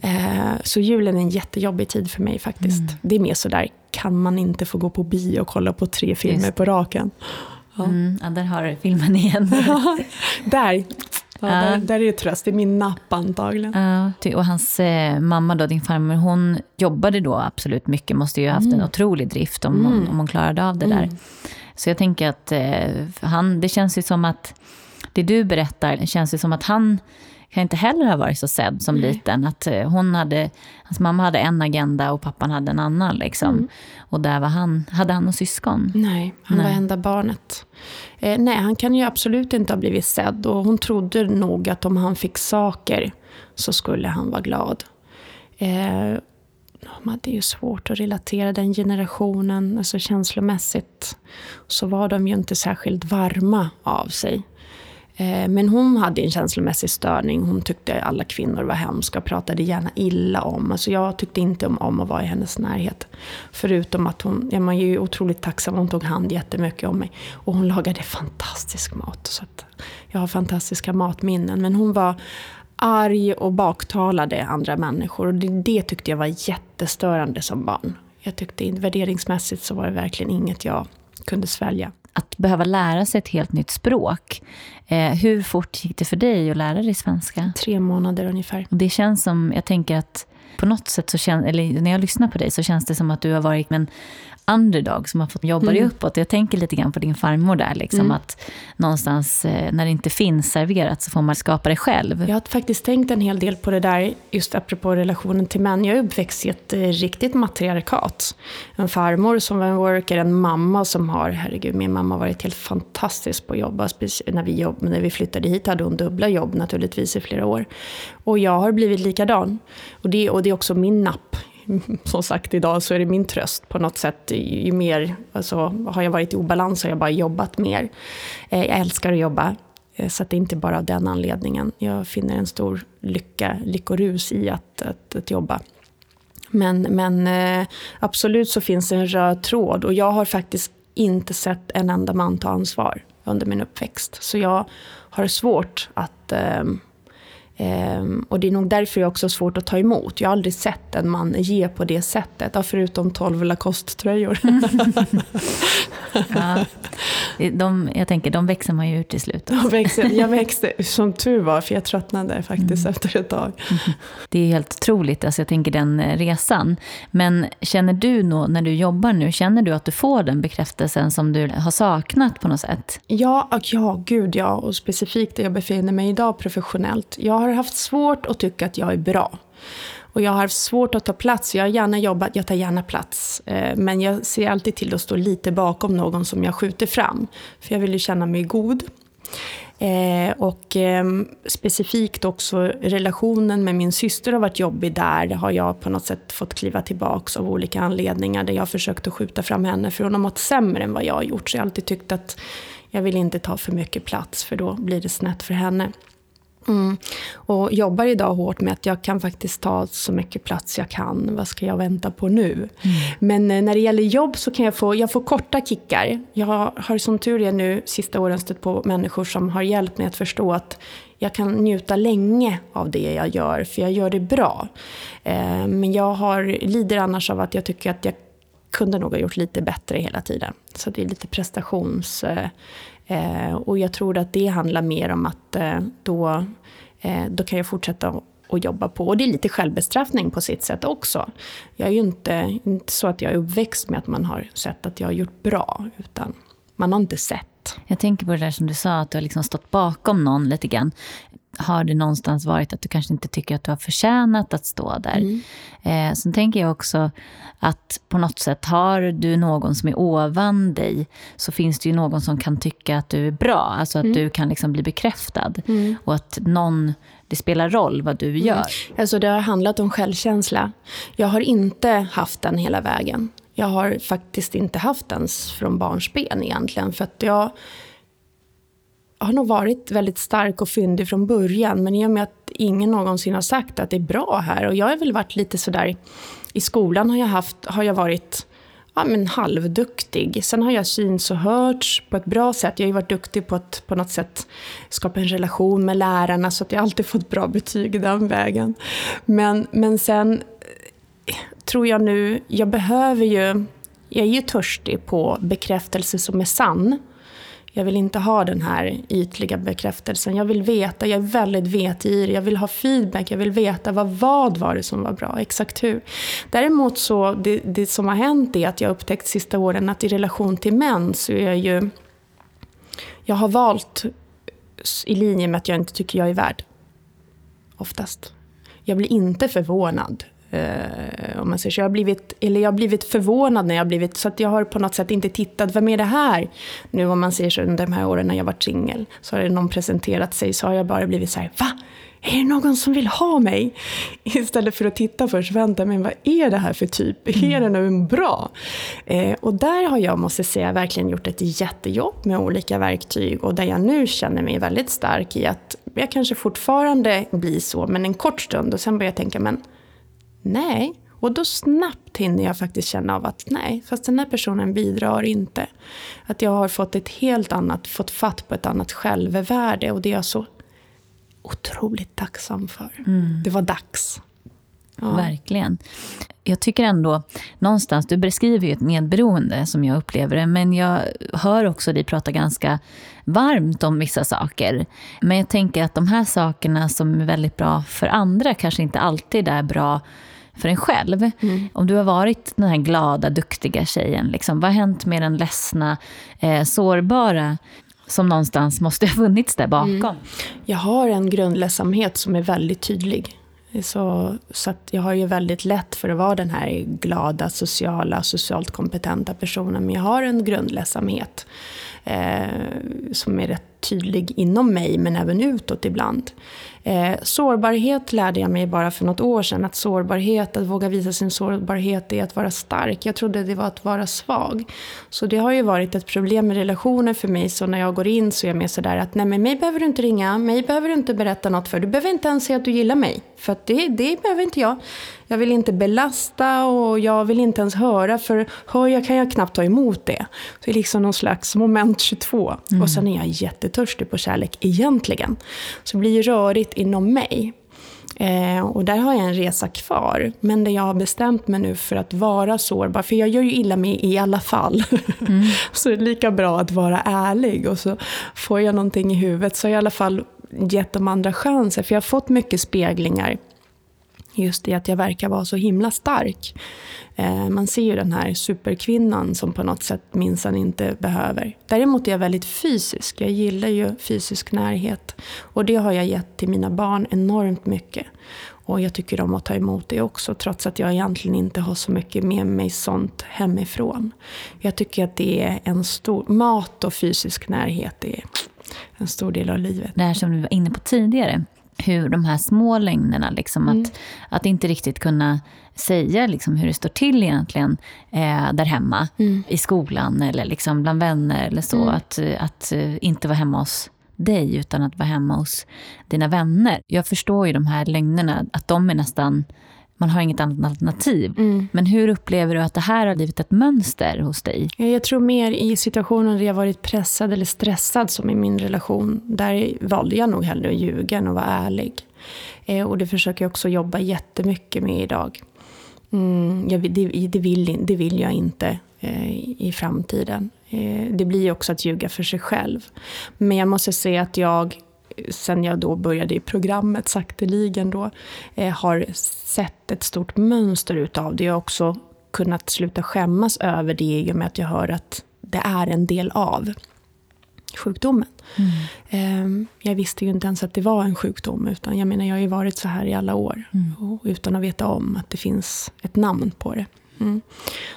Eh, så julen är en jättejobbig tid för mig faktiskt. Mm. Det är mer sådär, kan man inte få gå på bio och kolla på tre filmer på raken? Ja. Mm, ja, där har du filmen igen. där. Ja, där, där är det tröst, det är min napp antagligen. Ja, och hans eh, mamma, då, din farmor, hon jobbade då absolut mycket. Måste ju ha haft mm. en otrolig drift om, mm. hon, om hon klarade av det mm. där. Så jag tänker att eh, han, det känns ju som att det du berättar, känns ju som att han kan inte heller ha varit så sedd som Nej. liten. Att eh, hon hade, hans mamma hade en agenda och pappan hade en annan. Liksom. Mm. Och där var han, hade han några syskon? Nej, han nej. var enda barnet. Eh, nej, han kan ju absolut inte ha blivit sedd. Och hon trodde nog att om han fick saker så skulle han vara glad. Eh, de hade ju svårt att relatera den generationen. Alltså känslomässigt så var de ju inte särskilt varma av sig. Eh, men hon hade en känslomässig störning. Hon tyckte alla kvinnor var hemska och pratade gärna illa om. Alltså jag tyckte inte om, om att vara i hennes närhet. Förutom att hon, ja, man är ju otroligt tacksam, hon tog hand jättemycket om mig. Och hon lagade fantastisk mat. Så jag har fantastiska matminnen. Men hon var arg och baktalade andra människor. Och det, det tyckte jag var jättestörande som barn. Jag tyckte värderingsmässigt så var det verkligen inget jag kunde svälja. Att behöva lära sig ett helt nytt språk. Eh, hur fort gick det för dig att lära dig svenska? Tre månader ungefär. Och det känns som, jag tänker att på något sätt så känns, eller när jag lyssnar på dig så känns det som att du har varit en underdog som har fått jobba dig mm. uppåt. Jag tänker lite grann på din farmor där, liksom, mm. att någonstans eh, när det inte finns serverat så får man skapa det själv. Jag har faktiskt tänkt en hel del på det där, just apropå relationen till män. Jag är uppväxt i ett eh, riktigt matriarkat. En farmor som var en worker, en mamma som har, herregud, min mamma har varit helt fantastisk på att jobba. När vi, jobb, när vi flyttade hit hade hon dubbla jobb naturligtvis i flera år. Och jag har blivit likadan. Och det, och det är också min napp som sagt idag så är det min tröst på något sätt. Ju mer, alltså, har jag varit i obalans har jag bara jobbat mer. Eh, jag älskar att jobba. Eh, så det är inte bara av den anledningen. Jag finner en stor lycka, lyckorus i att, att, att jobba. Men, men eh, absolut så finns det en röd tråd och jag har faktiskt inte sett en enda man ta ansvar under min uppväxt. Så jag har svårt att eh, Um, och det är nog därför jag också har svårt att ta emot. Jag har aldrig sett en man ge på det sättet, förutom 12 Lacoste-tröjor. ja. de, jag tänker, de växer man ju ur till slut. De växer, jag växte, som tur var, för jag tröttnade faktiskt mm. efter ett tag. Det är helt otroligt, alltså jag tänker den eh, resan. Men känner du nå, när du jobbar nu, känner du att du får den bekräftelsen som du har saknat på något sätt? Ja, ja gud ja. Och specifikt där jag befinner mig idag professionellt. Jag har har haft svårt att tycka att jag är bra. Och jag har haft svårt att ta plats. Jag har gärna jobbat, jag tar gärna plats. Eh, men jag ser alltid till att stå lite bakom någon som jag skjuter fram. För jag vill ju känna mig god. Eh, och eh, specifikt också relationen med min syster har varit jobbig där. Det har jag på något sätt fått kliva tillbaka av olika anledningar. Där jag har försökt att skjuta fram henne. För hon har mått sämre än vad jag har gjort. Så jag har alltid tyckt att jag vill inte ta för mycket plats. För då blir det snett för henne. Mm. Och jobbar idag hårt med att jag kan faktiskt ta så mycket plats jag kan. Vad ska jag vänta på nu? Mm. Men eh, när det gäller jobb så kan jag få, jag får korta kickar. Jag har som tur är nu sista åren stött på människor som har hjälpt mig att förstå att jag kan njuta länge av det jag gör, för jag gör det bra. Eh, men jag har, lider annars av att jag tycker att jag kunde nog ha gjort lite bättre hela tiden. Så det är lite prestations... Eh, och jag tror att det handlar mer om att eh, då Eh, då kan jag fortsätta att jobba på. Och det är lite självbestraffning på sitt sätt också. Jag är ju inte, inte så att jag är uppväxt med att man har sett att jag har gjort bra, utan man har inte sett. Jag tänker på det där som du sa, att du har liksom stått bakom någon lite grann. Har det någonstans varit att du kanske inte tycker att du har förtjänat att stå där? Mm. Eh, sen tänker jag också att på något sätt har du någon som är ovan dig så finns det ju någon som kan tycka att du är bra. Alltså att mm. du kan liksom bli bekräftad. Mm. Och att någon, det spelar roll vad du mm. gör. Alltså det har handlat om självkänsla. Jag har inte haft den hela vägen. Jag har faktiskt inte haft den från barnsben egentligen. För att jag har nog varit väldigt stark och fyndig från början. Men i och med att ingen någonsin har sagt att det är bra här. Och jag har väl varit lite sådär... I skolan har jag, haft, har jag varit ja, men halvduktig. Sen har jag syns och hörts på ett bra sätt. Jag har ju varit duktig på att på något sätt skapa en relation med lärarna. Så att jag alltid fått bra betyg den vägen. Men, men sen eh, tror jag nu... Jag behöver ju... Jag är ju törstig på bekräftelse som är sann. Jag vill inte ha den här ytliga bekräftelsen. Jag vill veta, jag är väldigt vetgirig. Jag vill ha feedback, jag vill veta vad, vad var det som var bra, exakt hur. Däremot så, det, det som har hänt är att jag upptäckt sista åren att i relation till män så är jag ju... Jag har valt i linje med att jag inte tycker jag är värd. Oftast. Jag blir inte förvånad om man säger så. Jag har, blivit, eller jag har blivit förvånad när jag har blivit, så att jag har på något sätt inte tittat, vem är det här? Nu om man säger så under de här åren när jag var singel, så har det någon presenterat sig, så har jag bara blivit så här, va? är det någon som vill ha mig? Istället för att titta först, vänta, men vad är det här för typ? Mm. Är den nu bra? Eh, och där har jag, måste säga, verkligen gjort ett jättejobb med olika verktyg och där jag nu känner mig väldigt stark i att jag kanske fortfarande blir så, men en kort stund och sen börjar jag tänka, men nej. Och då snabbt hinner jag faktiskt känna av att nej, fast den här personen bidrar inte. Att jag har fått ett helt annat, fått fatt på ett annat självvärde och det är jag så otroligt tacksam för. Mm. Det var dags. Ja. Verkligen. Jag tycker ändå, någonstans, du beskriver ju ett medberoende som jag upplever det, men jag hör också dig prata ganska varmt om vissa saker. Men jag tänker att de här sakerna som är väldigt bra för andra kanske inte alltid är bra för en själv. Mm. Om du har varit den här glada, duktiga tjejen, liksom, vad har hänt med den ledsna, eh, sårbara som någonstans måste ha funnits där bakom? Mm. Jag har en grundledsamhet som är väldigt tydlig. Så, så jag har ju väldigt lätt för att vara den här glada, sociala, socialt kompetenta personen. Men jag har en grundledsamhet eh, som är rätt tydlig inom mig, men även utåt ibland. Eh, sårbarhet lärde jag mig bara för något år sedan. Att sårbarhet, att våga visa sin sårbarhet är att vara stark. Jag trodde det var att vara svag. Så det har ju varit ett problem med relationer för mig. Så när jag går in så är jag mer sådär att nej men mig behöver du inte ringa, mig behöver du inte berätta något för. Du behöver inte ens säga att du gillar mig. För det, det behöver inte jag. Jag vill inte belasta och jag vill inte ens höra, för hör jag kan jag knappt ta emot det. Det är liksom någon slags moment 22. Mm. Och sen är jag jättetörstig på kärlek egentligen. Så det blir ju rörigt inom mig. Eh, och där har jag en resa kvar. Men där jag har bestämt mig nu för att vara sårbar. För jag gör ju illa mig i alla fall. Mm. så det är lika bra att vara ärlig. Och så får jag någonting i huvudet så har jag i alla fall gett de andra chanser. För jag har fått mycket speglingar just i att jag verkar vara så himla stark. Eh, man ser ju den här superkvinnan som på något sätt minsann inte behöver. Däremot är jag väldigt fysisk. Jag gillar ju fysisk närhet. Och det har jag gett till mina barn enormt mycket. Och jag tycker om att ta emot det också, trots att jag egentligen inte har så mycket med mig sånt hemifrån. Jag tycker att det är en stor... Mat och fysisk närhet är en stor del av livet. Det här som du var inne på tidigare, hur de här små lögnerna, liksom, mm. att, att inte riktigt kunna säga liksom, hur det står till egentligen eh, där hemma, mm. i skolan eller liksom bland vänner eller så. Mm. Att, att uh, inte vara hemma hos dig, utan att vara hemma hos dina vänner. Jag förstår ju de här lögnerna, att de är nästan man har inget annat alternativ. Mm. Men hur upplever du att det här har blivit ett mönster hos dig? Jag tror mer i situationer där jag varit pressad eller stressad som i min relation. Där valde jag nog hellre att ljuga än att vara ärlig. Eh, och det försöker jag också jobba jättemycket med idag. Mm, jag, det, det, vill, det vill jag inte eh, i framtiden. Eh, det blir också att ljuga för sig själv. Men jag måste säga att jag sen jag då började i programmet sakteligen då, eh, har sett ett stort mönster utav det. Jag har också kunnat sluta skämmas över det i och med att jag hör att det är en del av sjukdomen. Mm. Jag visste ju inte ens att det var en sjukdom. Utan jag menar, jag har ju varit så här i alla år. Mm. utan att veta om att det finns ett namn på det. Mm.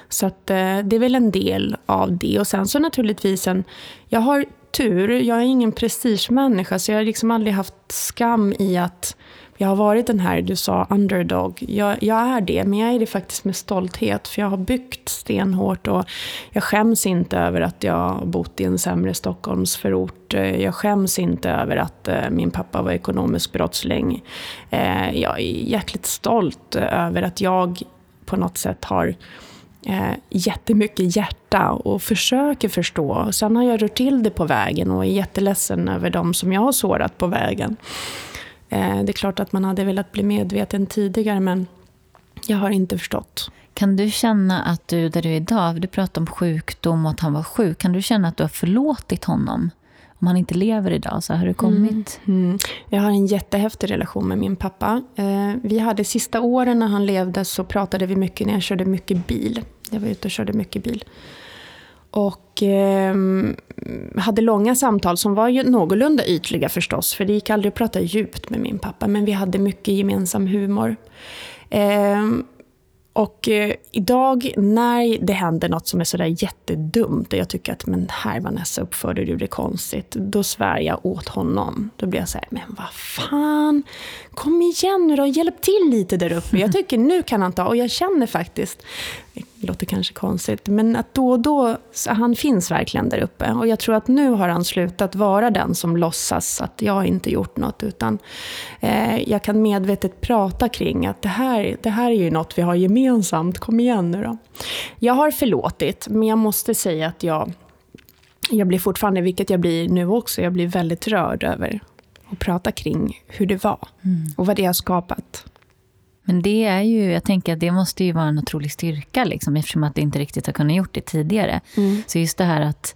Så att, eh, det är väl en del av det. Och sen så naturligtvis en... Jag har tur. Jag är ingen prestigemänniska, så jag har liksom aldrig haft skam i att jag har varit den här, du sa underdog. Jag, jag, är det, men jag är det faktiskt med stolthet. För jag har byggt stenhårt och jag skäms inte över att jag har bott i en sämre Stockholmsförort. Jag skäms inte över att eh, min pappa var ekonomisk brottsling. Eh, jag är jäkligt stolt över att jag på något sätt har eh, jättemycket hjärta och försöker förstå. Sen har jag rört till det på vägen och är jätteledsen över dem som jag har sårat på vägen. Eh, det är klart att man hade velat bli medveten tidigare men jag har inte förstått. Kan du känna att du, där du är idag, du pratar om sjukdom och att han var sjuk, kan du känna att du har förlåtit honom? Om han inte lever idag, så har det kommit? Mm, mm. Jag har en jättehäftig relation med min pappa. Eh, vi hade sista åren när han levde så pratade vi mycket när jag körde mycket bil. Jag var ute och körde mycket bil. Och eh, hade långa samtal som var ju någorlunda ytliga förstås. För det gick aldrig att prata djupt med min pappa. Men vi hade mycket gemensam humor. Eh, och eh, idag när det händer något som är sådär jättedumt och jag tycker att men här Vanessa uppförde du det konstigt. Då svär jag åt honom. Då blir jag så här, men vad fan. Kom igen nu då, hjälp till lite där uppe. Jag tycker nu kan han ta, och jag känner faktiskt, det låter kanske konstigt, men att då och då, han finns verkligen där uppe. Och jag tror att nu har han slutat vara den som låtsas att jag inte gjort något, utan eh, jag kan medvetet prata kring att det här, det här är ju något vi har gemensamt, kom igen nu då. Jag har förlåtit, men jag måste säga att jag, jag blir fortfarande, vilket jag blir nu också, jag blir väldigt rörd över att prata kring hur det var mm. och vad det har skapat. Men det är ju, jag tänker att det måste ju vara en otrolig styrka liksom, eftersom att det inte riktigt har kunnat gjort det tidigare. Mm. Så just det här att,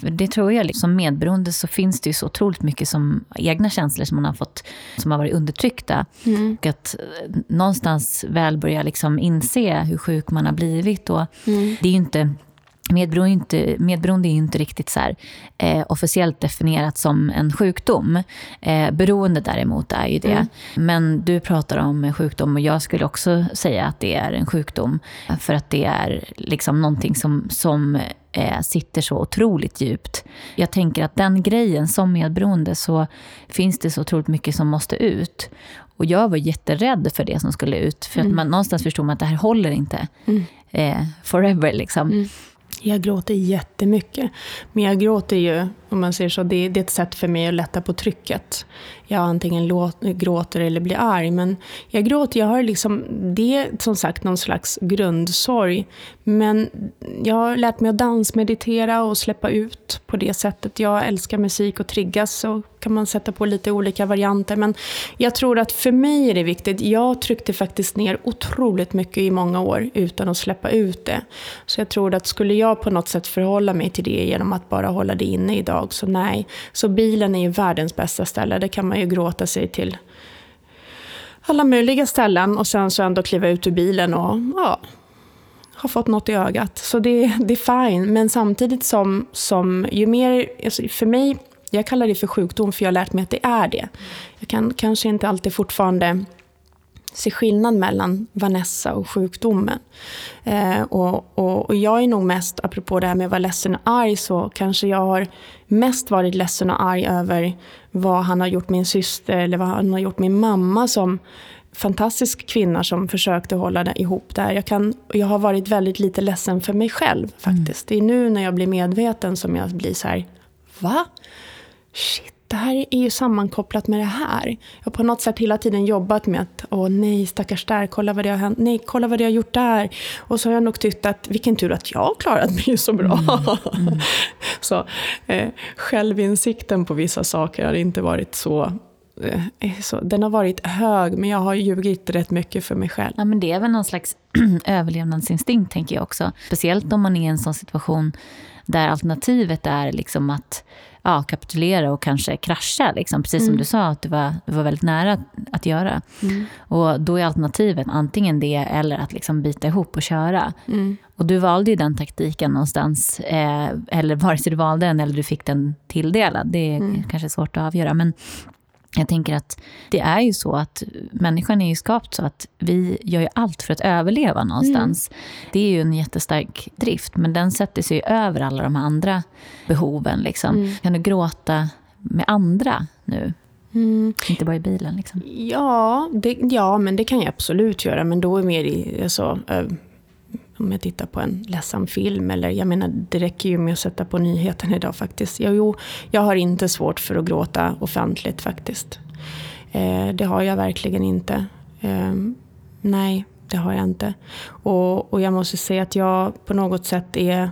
det tror jag, liksom medberoende så finns det ju så otroligt mycket som egna känslor som man har fått, som har varit undertryckta. Mm. Och att eh, någonstans väl börja liksom inse hur sjuk man har blivit. Och mm. Det är ju inte Medberoende är inte, medberoende är inte riktigt så här, eh, officiellt definierat som en sjukdom. Eh, beroende däremot är ju det. Mm. Men du pratar om sjukdom och jag skulle också säga att det är en sjukdom. För att det är liksom någonting som, som eh, sitter så otroligt djupt. Jag tänker att den grejen, som medberoende, så finns det så otroligt mycket som måste ut. Och jag var jätterädd för det som skulle ut. För mm. att man någonstans förstod man att det här håller inte. Mm. Eh, forever liksom. Jag gråter jättemycket. Men jag gråter ju, om man säger så, det, det är ett sätt för mig att lätta på trycket. Jag antingen låt, gråter eller blir arg. Men jag gråter, jag har liksom, det är som sagt någon slags grundsorg. Men jag har lärt mig att dansmeditera och släppa ut på det sättet. Jag älskar musik och triggas så kan man sätta på lite olika varianter. Men jag tror att för mig är det viktigt. Jag tryckte faktiskt ner otroligt mycket i många år utan att släppa ut det. Så jag tror att skulle jag på något sätt förhålla mig till det genom att bara hålla det inne idag, så nej. Så bilen är ju världens bästa ställe. Det kan man ju gråta sig till alla möjliga ställen och sen så ändå kliva ut ur bilen och ja, har fått något i ögat. Så det, det är fine. Men samtidigt som, som ju mer, alltså för mig, jag kallar det för sjukdom för jag har lärt mig att det är det. Jag kan kanske inte alltid fortfarande se skillnad mellan Vanessa och sjukdomen. Eh, och, och, och, jag är nog mest, apropå det här med att vara ledsen och arg, så kanske jag har mest varit ledsen och arg över vad han har gjort min syster eller vad han har gjort min mamma som fantastisk kvinna som försökte hålla det ihop där. Jag, kan, jag har varit väldigt lite ledsen för mig själv faktiskt. Mm. Det är nu när jag blir medveten som jag blir så här, va? Shit det här är ju sammankopplat med det här. Jag har på något sätt hela tiden jobbat med att, åh nej, stackars där, kolla vad det har hänt, nej, kolla vad det har gjort där. Och så har jag nog tyckt att, vilken tur att jag har klarat mig så bra. Mm. Mm. så eh, självinsikten på vissa saker har inte varit så eh, så, den har varit hög, men jag har ljugit rätt mycket för mig själv. Ja, men det är väl någon slags överlevnadsinstinkt, tänker jag också. Speciellt om man är i en sån situation där alternativet är liksom att ja, kapitulera och kanske krascha. Liksom. Precis mm. som du sa, att du var, du var väldigt nära att göra. Mm. Och då är alternativet antingen det eller att liksom bita ihop och köra. Mm. Och du valde ju den taktiken någonstans. Eh, eller vare sig du valde den eller du fick den tilldelad. Det är mm. kanske svårt att avgöra. Men jag tänker att det är ju så att människan är ju skapt så att vi gör ju allt för att överleva någonstans. Mm. Det är ju en jättestark drift, men den sätter sig över alla de andra behoven. Liksom. Mm. Kan du gråta med andra nu? Mm. Inte bara i bilen? Liksom. Ja, det, ja, men det kan jag absolut göra. Men då är mer i, alltså, om jag tittar på en ledsam film. Eller, jag menar, det räcker ju med att sätta på nyheten idag faktiskt. Jag, jo, jag har inte svårt för att gråta offentligt faktiskt. Eh, det har jag verkligen inte. Eh, nej, det har jag inte. Och, och jag måste säga att jag på något sätt är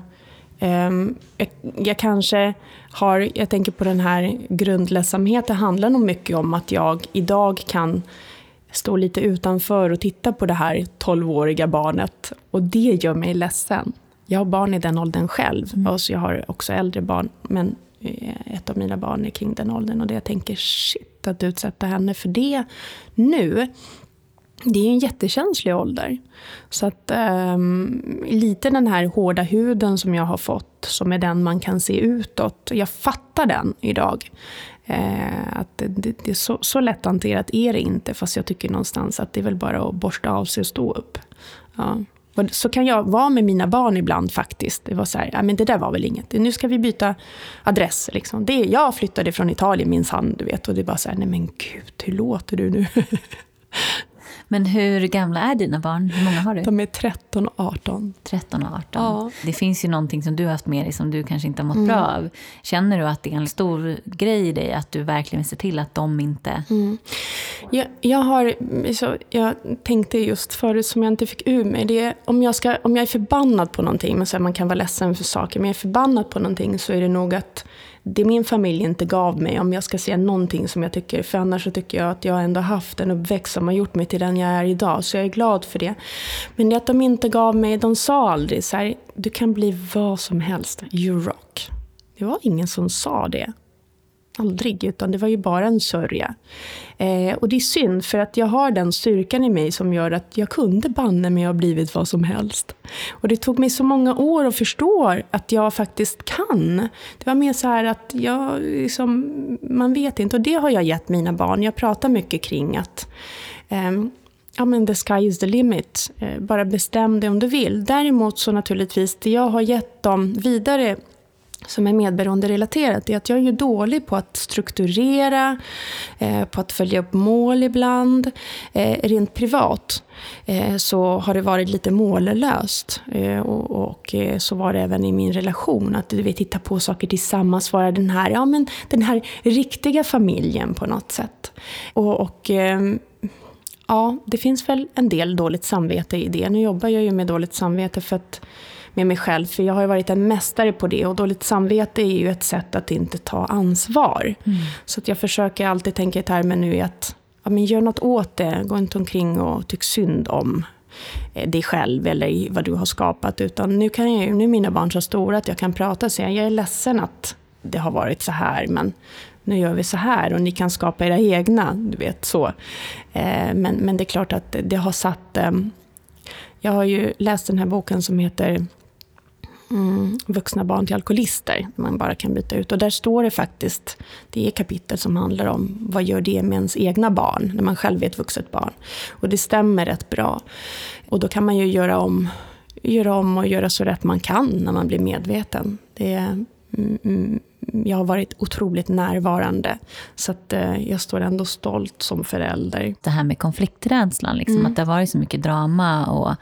Um, jag, jag, kanske har, jag tänker på den här grundledsamheten, det handlar nog mycket om att jag idag kan stå lite utanför och titta på det här 12-åriga barnet. Och det gör mig ledsen. Jag har barn i den åldern själv. Mm. Och så jag har också äldre barn. Men eh, ett av mina barn är kring den åldern. Och det jag tänker, shit, att utsätta henne för det nu. Det är en jättekänslig ålder. Så att um, lite den här hårda huden som jag har fått, som är den man kan se utåt. Jag fattar den idag. Eh, att det, det, det, är så, så lätt hanterat är det inte, fast jag tycker någonstans att det är väl bara att borsta av sig och stå upp. Ja. Och så kan jag vara med mina barn ibland faktiskt. Det var så här, men det där var väl inget. Nu ska vi byta adress. Liksom. Det, jag flyttade från Italien minsann, du vet. Och det är bara så här, nej men gud, hur låter du nu? Men hur gamla är dina barn? Hur många har du? De är 13 och 18. 13 och 18. Ja. Det finns ju någonting som du har haft med dig som du kanske inte har mått bra av. Känner du att det är en stor grej i dig att du verkligen vill se till att de inte... Jag, jag, har, så jag tänkte just förut som jag inte fick ur mig. Det är, om, jag ska, om jag är förbannad på någonting, men så här, man kan vara ledsen för saker, men jag är förbannad på någonting så är det nog att det min familj inte gav mig, om jag ska säga någonting som jag tycker, för annars så tycker jag att jag ändå haft en uppväxt som har gjort mig till den jag är idag, så jag är glad för det. Men det att de inte gav mig, de sa aldrig så här, du kan bli vad som helst, you rock. Det var ingen som sa det. Aldrig, utan det var ju bara en sörja. Eh, och det är synd, för att jag har den styrkan i mig som gör att jag kunde banne mig ha blivit vad som helst. Och det tog mig så många år att förstå att jag faktiskt kan. Det var mer så här att jag, liksom, man vet inte, och det har jag gett mina barn. Jag pratar mycket kring att eh, ja, men the sky is the limit. Eh, bara bestäm dig om du vill. Däremot så naturligtvis, det jag har gett dem vidare som är medberoenderelaterat är att jag är ju dålig på att strukturera, eh, på att följa upp mål ibland. Eh, rent privat eh, så har det varit lite mållöst. Eh, och, och eh, så var det även i min relation. Att vi vet, på saker tillsammans, vara den här, ja, men den här riktiga familjen på något sätt. Och, och eh, ja, det finns väl en del dåligt samvete i det. Nu jobbar jag ju med dåligt samvete för att med mig själv, för jag har ju varit en mästare på det. Och dåligt samvete är ju ett sätt att inte ta ansvar. Mm. Så att jag försöker alltid tänka i termer nu att ja, men gör något åt det. Gå inte omkring och tyck synd om eh, dig själv eller vad du har skapat. Utan nu, kan jag, nu är mina barn så stora att jag kan prata och säga jag är ledsen att det har varit så här, men nu gör vi så här och ni kan skapa era egna, du vet så. Eh, men, men det är klart att det har satt... Eh, jag har ju läst den här boken som heter mm, vuxna barn till alkoholister. Man bara kan byta ut. Och där står det faktiskt, det är kapitel som handlar om vad gör det med ens egna barn, när man själv är ett vuxet barn. Och det stämmer rätt bra. Och då kan man ju göra om, göra om och göra så rätt man kan när man blir medveten. Det är, mm, jag har varit otroligt närvarande. Så att, eh, jag står ändå stolt som förälder. Det här med konflikträdslan, liksom, mm. att det har varit så mycket drama. Och,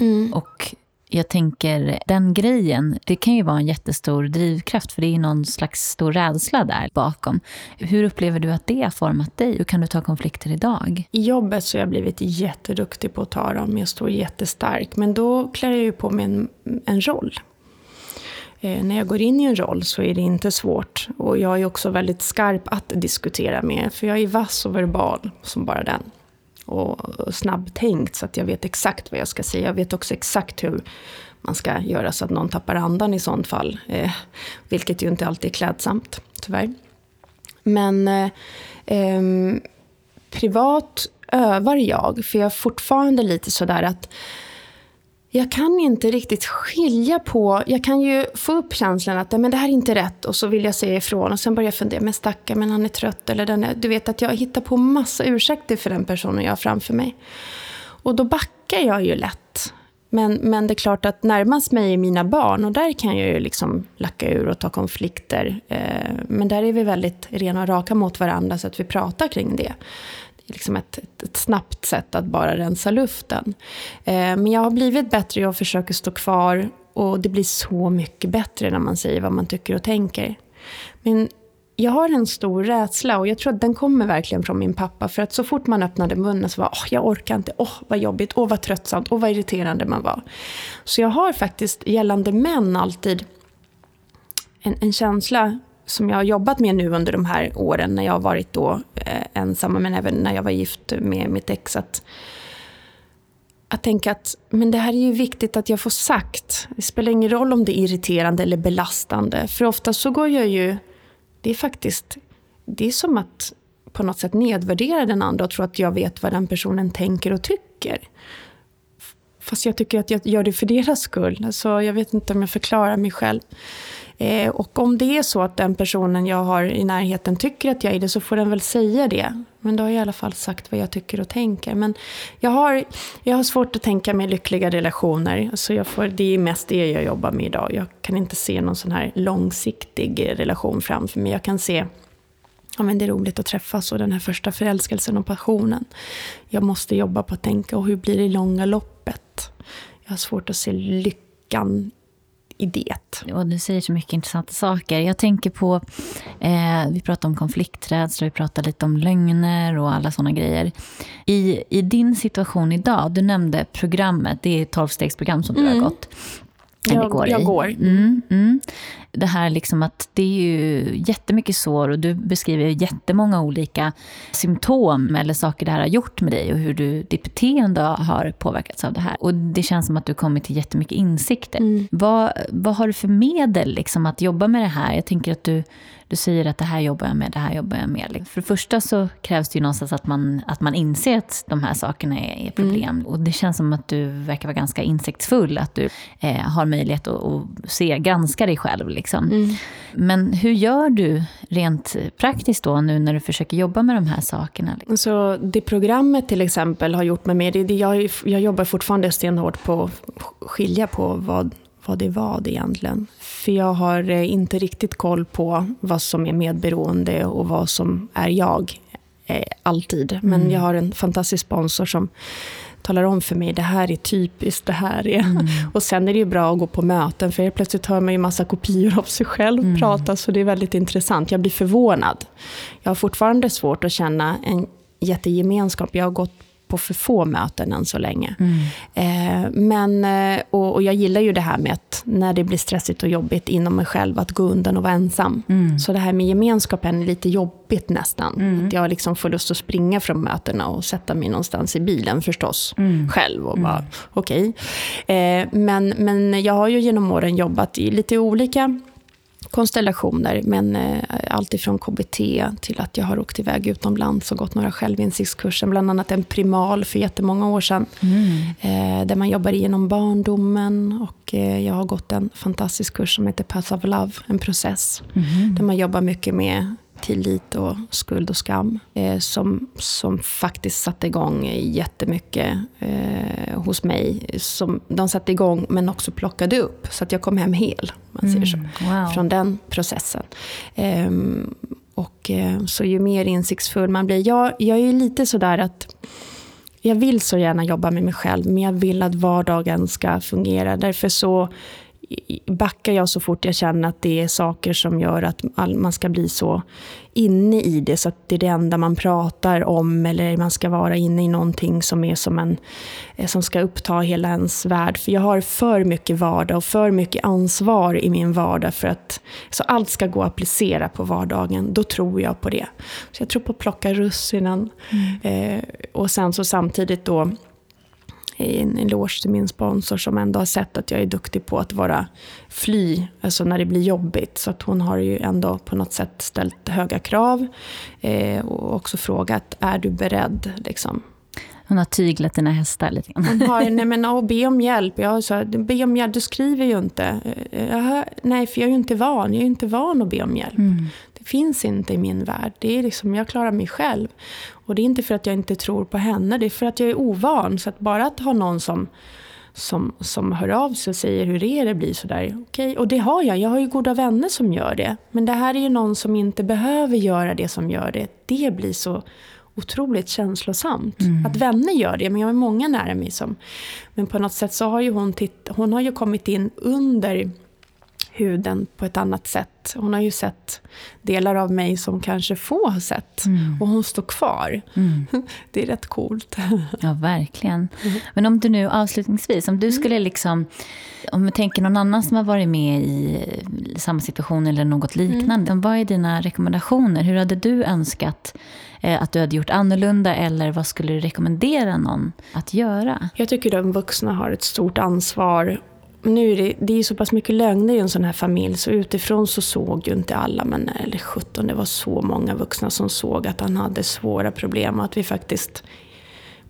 mm. och jag tänker, den grejen, det kan ju vara en jättestor drivkraft för det är någon slags stor rädsla där bakom. Hur upplever du att det har format dig? Hur kan du ta konflikter idag? I jobbet så har jag blivit jätteduktig på att ta dem. Jag står jättestark. Men då klär jag ju på mig en, en roll. Eh, när jag går in i en roll så är det inte svårt. Och jag är också väldigt skarp att diskutera med. För jag är vass och verbal som bara den och snabbtänkt så att jag vet exakt vad jag ska säga. Jag vet också exakt hur man ska göra så att någon tappar andan i sånt fall. Eh, vilket ju inte alltid är klädsamt, tyvärr. Men eh, eh, privat övar jag, för jag är fortfarande lite sådär att jag kan inte riktigt skilja på... Jag kan ju få upp känslan att men det här är inte rätt och så vill jag säga ifrån. Och sen börjar jag fundera, men stackarn, men han är trött. Eller den är, du vet att jag hittar på massa ursäkter för den personen jag har framför mig. Och då backar jag ju lätt. Men, men det är klart att närmast mig är mina barn och där kan jag ju liksom lacka ur och ta konflikter. Eh, men där är vi väldigt rena och raka mot varandra så att vi pratar kring det liksom ett, ett, ett, snabbt sätt att bara rensa luften. Eh, men jag har blivit bättre, jag försöker stå kvar och det blir så mycket bättre när man säger vad man tycker och tänker. Men jag har en stor rädsla och jag tror att den kommer verkligen från min pappa. För att så fort man öppnade munnen så var åh, jag orkar inte, åh vad jobbigt, åh vad tröttsamt, åh vad irriterande man var. Så jag har faktiskt gällande män alltid en, en känsla som jag har jobbat med nu under de här åren när jag har varit då eh, ensam, men även när jag var gift med mitt ex. Att, att tänka att men det här är ju viktigt att jag får sagt. Det spelar ingen roll om det är irriterande eller belastande. För ofta så går jag ju... Det är faktiskt... Det är som att på något sätt nedvärdera den andra och tro att jag vet vad den personen tänker och tycker. Fast jag tycker att jag gör det för deras skull. Alltså, jag vet inte om jag förklarar mig själv. Eh, och om det är så att den personen jag har i närheten tycker att jag är det så får den väl säga det. Men då har jag i alla fall sagt vad jag tycker och tänker. Men jag har, jag har svårt att tänka mig lyckliga relationer. Så jag får, det är mest det jag jobbar med idag. Jag kan inte se någon sån här långsiktig relation framför mig. Jag kan se ja, men det är roligt att träffas och den här första förälskelsen och passionen. Jag måste jobba på att tänka, och hur blir det i långa loppet? Jag har svårt att se lyckan i det. Och du säger så mycket intressanta saker. Jag tänker på, eh, vi pratar om konflikträdsla, vi pratar lite om lögner och alla sådana grejer. I, I din situation idag, du nämnde programmet, det är ett tolvstegsprogram som du mm. har gått. Jag, jag går. Mm, mm. Det här liksom att det är ju jättemycket sår och du beskriver jättemånga olika symptom eller saker det här har gjort med dig och hur du, ditt beteende har påverkats av det här. Och det känns som att du kommit till jättemycket insikter. Mm. Vad, vad har du för medel liksom att jobba med det här? Jag tänker att du, du säger att det här jobbar jag med, det här jobbar jag med. För det första så krävs det ju någonstans att man, att man inser att de här sakerna är, är problem. Mm. Och det känns som att du verkar vara ganska insiktsfull, att du eh, har möjlighet att, att, se, granska dig själv. Liksom. Mm. Men hur gör du rent praktiskt då nu när du försöker jobba med de här sakerna? Så det programmet till exempel har gjort mig med, det, jag, jag jobbar fortfarande stenhårt på att skilja på vad vad det var det egentligen. För jag har eh, inte riktigt koll på vad som är medberoende och vad som är jag. Eh, alltid. Men mm. jag har en fantastisk sponsor som talar om för mig, det här är typiskt, det här är... Mm. Och sen är det ju bra att gå på möten, för plötsligt hör man ju massa kopior av sig själv mm. prata, så det är väldigt intressant. Jag blir förvånad. Jag har fortfarande svårt att känna en jättegemenskap. Jag har gått på för få möten än så länge. Mm. Eh, men, eh, och, och, jag gillar ju det här med att när det blir stressigt och jobbigt inom mig själv, att gå undan och vara ensam. Mm. Så det här med gemenskapen är lite jobbigt nästan. Mm. Att jag liksom får lust att springa från mötena och sätta mig någonstans i bilen förstås, mm. själv och bara mm. okej. Okay. Eh, men, men jag har ju genom åren jobbat i lite olika konstellationer. Men eh, allt ifrån KBT till att jag har åkt iväg utomlands och gått några självinsiktskurser. Bland annat en primal för jättemånga år sedan. Mm. Eh, där man jobbar igenom barndomen. Och eh, jag har gått en fantastisk kurs som heter Path of Love, en process. Mm. Där man jobbar mycket med tillit och skuld och skam. Eh, som, som faktiskt satte igång jättemycket eh, hos mig. Som de satte igång men också plockade upp. Så att jag kom hem hel, man säger så. Mm, wow. Från den processen. Eh, och, så ju mer insiktsfull man blir. Jag, jag är lite sådär att jag vill så gärna jobba med mig själv, men jag vill att vardagen ska fungera. Därför så backar jag så fort jag känner att det är saker som gör att man ska bli så inne i det, så att det är det enda man pratar om, eller man ska vara inne i någonting som är som en, eh, som ska uppta hela ens värld. För jag har för mycket vardag och för mycket ansvar i min vardag för att så allt ska gå att applicera på vardagen. Då tror jag på det. Så jag tror på att plocka russinen. Mm. Eh, och sen så samtidigt då en eloge till min sponsor som ändå har sett att jag är duktig på att vara fly, alltså när det blir jobbigt. Så att hon har ju ändå på något sätt ställt höga krav eh, och också frågat, är du beredd? Liksom. Hon har tyglat dina hästar lite grann. Hon har, nej men oh, be om hjälp. Jag sa, be om hjälp, du skriver ju inte. Jag, nej, för jag är ju inte van. Jag är inte van att be om hjälp. Mm. Det finns inte i min värld. Det är liksom, jag klarar mig själv. Och det är inte för att jag inte tror på henne, det är för att jag är ovan. Så att bara att ha någon som, som, som hör av sig och säger hur är det blir sådär. Okay. Och det har jag, jag har ju goda vänner som gör det. Men det här är ju någon som inte behöver göra det som gör det. Det blir så otroligt känslosamt. Mm. Att vänner gör det, men jag har många nära mig som... Men på något sätt så har ju hon, titt, hon har ju kommit in under huden på ett annat sätt. Hon har ju sett delar av mig som kanske få har sett. Mm. Och hon står kvar. Mm. Det är rätt coolt. Ja, verkligen. Mm. Men om du nu avslutningsvis, om du mm. skulle liksom... Om vi tänker någon annan som har varit med i samma situation eller något liknande. Mm. Vad är dina rekommendationer? Hur hade du önskat eh, att du hade gjort annorlunda eller vad skulle du rekommendera någon att göra? Jag tycker de vuxna har ett stort ansvar nu är det, det är så pass mycket lögner i en sån här familj så utifrån så såg ju inte alla, men eller 17, det var så många vuxna som såg att han hade svåra problem och att vi faktiskt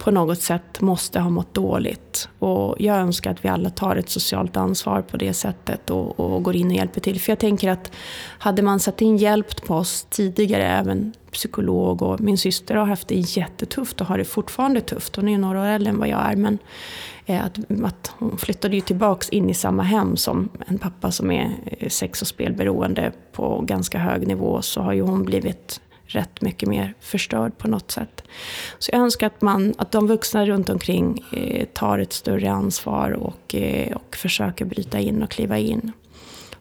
på något sätt måste ha mått dåligt. Och jag önskar att vi alla tar ett socialt ansvar på det sättet och, och går in och hjälper till. För jag tänker att hade man satt in hjälp på oss tidigare, även psykolog och min syster har haft det jättetufft och har det fortfarande tufft. Hon är ju några år äldre än vad jag är. Men Eh, att, att hon flyttade ju tillbaks in i samma hem som en pappa som är eh, sex och spelberoende på ganska hög nivå. Så har ju hon blivit rätt mycket mer förstörd på något sätt. Så jag önskar att, man, att de vuxna runt omkring eh, tar ett större ansvar och, eh, och försöker bryta in och kliva in.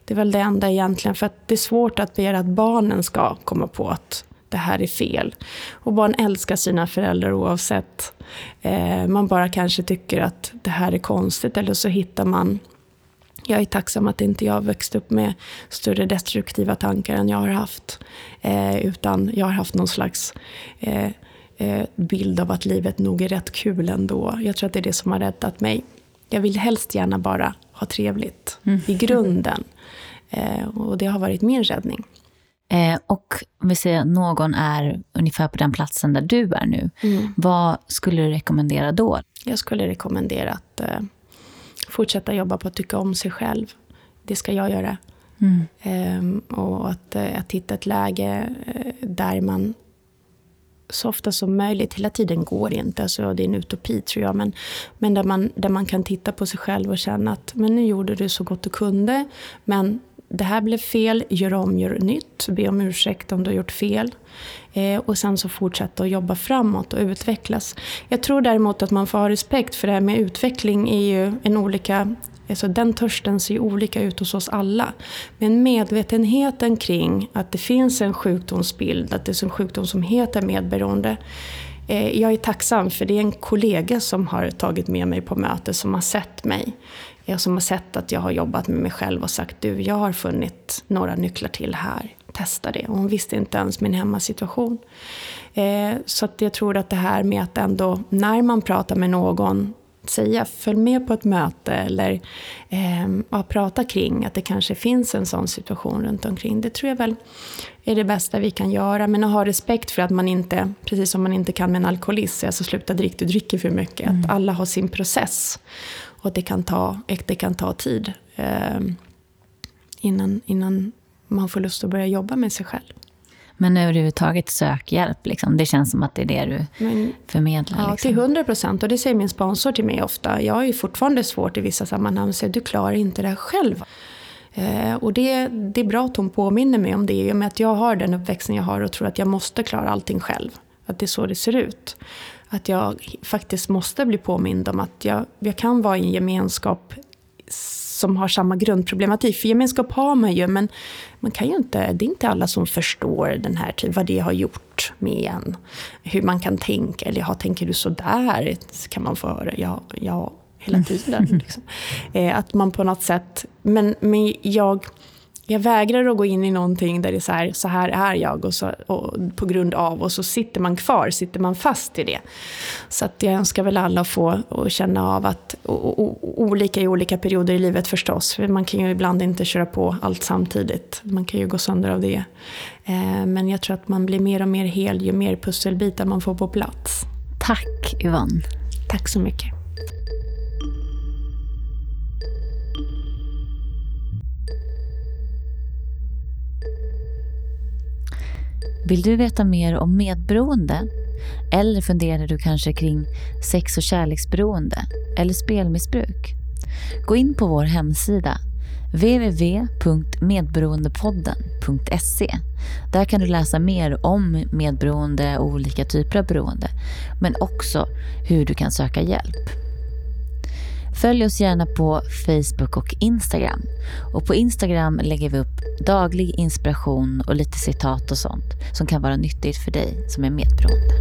Det är väl det enda egentligen, för att det är svårt att begära att barnen ska komma på att det här är fel. Och barn älskar sina föräldrar oavsett. Eh, man bara kanske tycker att det här är konstigt eller så hittar man jag är tacksam att inte jag växt upp med större destruktiva tankar än jag har haft. Eh, utan jag har haft någon slags eh, eh, bild av att livet nog är rätt kul ändå. Jag tror att det är det som har räddat mig. Jag vill helst gärna bara ha trevligt mm. i grunden. Eh, och det har varit min räddning. Eh, och om vi säger att någon är ungefär på den platsen där du är nu. Mm. Vad skulle du rekommendera då? Jag skulle rekommendera att eh, fortsätta jobba på att tycka om sig själv. Det ska jag göra. Mm. Ehm, och att, eh, att hitta ett läge eh, där man så ofta som möjligt, hela tiden går inte, alltså det är en utopi tror jag, men, men där, man, där man kan titta på sig själv och känna att men nu gjorde du så gott du kunde, men det här blev fel, gör om, gör nytt, be om ursäkt om du har gjort fel. Eh, och sen så fortsätta att jobba framåt och utvecklas. Jag tror däremot att man får ha respekt för det här med utveckling är ju en olika Alltså den törsten ser ju olika ut hos oss alla. Men medvetenheten kring att det finns en sjukdomsbild, att det är en sjukdom som heter medberoende. Eh, jag är tacksam för det är en kollega som har tagit med mig på möte som har sett mig. Jag som har sett att jag har jobbat med mig själv och sagt du, jag har funnit några nycklar till här. Testa det. Och hon visste inte ens min hemmasituation. Eh, så att jag tror att det här med att ändå, när man pratar med någon, säga följ med på ett möte eller eh, ja, prata kring att det kanske finns en sån situation runt omkring. Det tror jag väl är det bästa vi kan göra. Men att ha respekt för att man inte, precis som man inte kan med en alkoholist, alltså sluta dricka, du dricker för mycket. Mm. Att alla har sin process. Och det kan ta, det kan ta tid eh, innan, innan man får lust att börja jobba med sig själv. Men överhuvudtaget sök hjälp. Liksom. Det känns som att det är det du Men, förmedlar. Ja, liksom. till hundra procent. Och det säger min sponsor till mig ofta. Jag är fortfarande svårt i vissa sammanhang att säga du klarar inte det här själv. Eh, och det, det är bra att hon påminner mig om det. I och med att jag har den uppväxten jag har och tror att jag måste klara allting själv. Att det är så det ser ut. Att jag faktiskt måste bli påmind om att jag, jag kan vara i en gemenskap som har samma grundproblematik. För gemenskap har man ju, men man kan ju inte, det är inte alla som förstår den här, typ, vad det har gjort med en. Hur man kan tänka, eller ja, tänker du sådär? Kan man få höra. Ja, ja hela tiden. Liksom. Eh, att man på något sätt, men, men jag jag vägrar att gå in i någonting där det är så här, så här är jag och, så, och på grund av och så sitter man kvar, sitter man fast i det. Så att jag önskar väl alla få och känna av att, och, och, olika i olika perioder i livet förstås, för man kan ju ibland inte köra på allt samtidigt. Man kan ju gå sönder av det. Eh, men jag tror att man blir mer och mer hel ju mer pusselbitar man får på plats. Tack Yvonne. Tack så mycket. Vill du veta mer om medberoende? Eller funderar du kanske kring sex och kärleksberoende eller spelmissbruk? Gå in på vår hemsida www.medberoendepodden.se. Där kan du läsa mer om medberoende och olika typer av beroende, men också hur du kan söka hjälp. Följ oss gärna på Facebook och Instagram. Och på Instagram lägger vi upp daglig inspiration och lite citat och sånt som kan vara nyttigt för dig som är medberoende.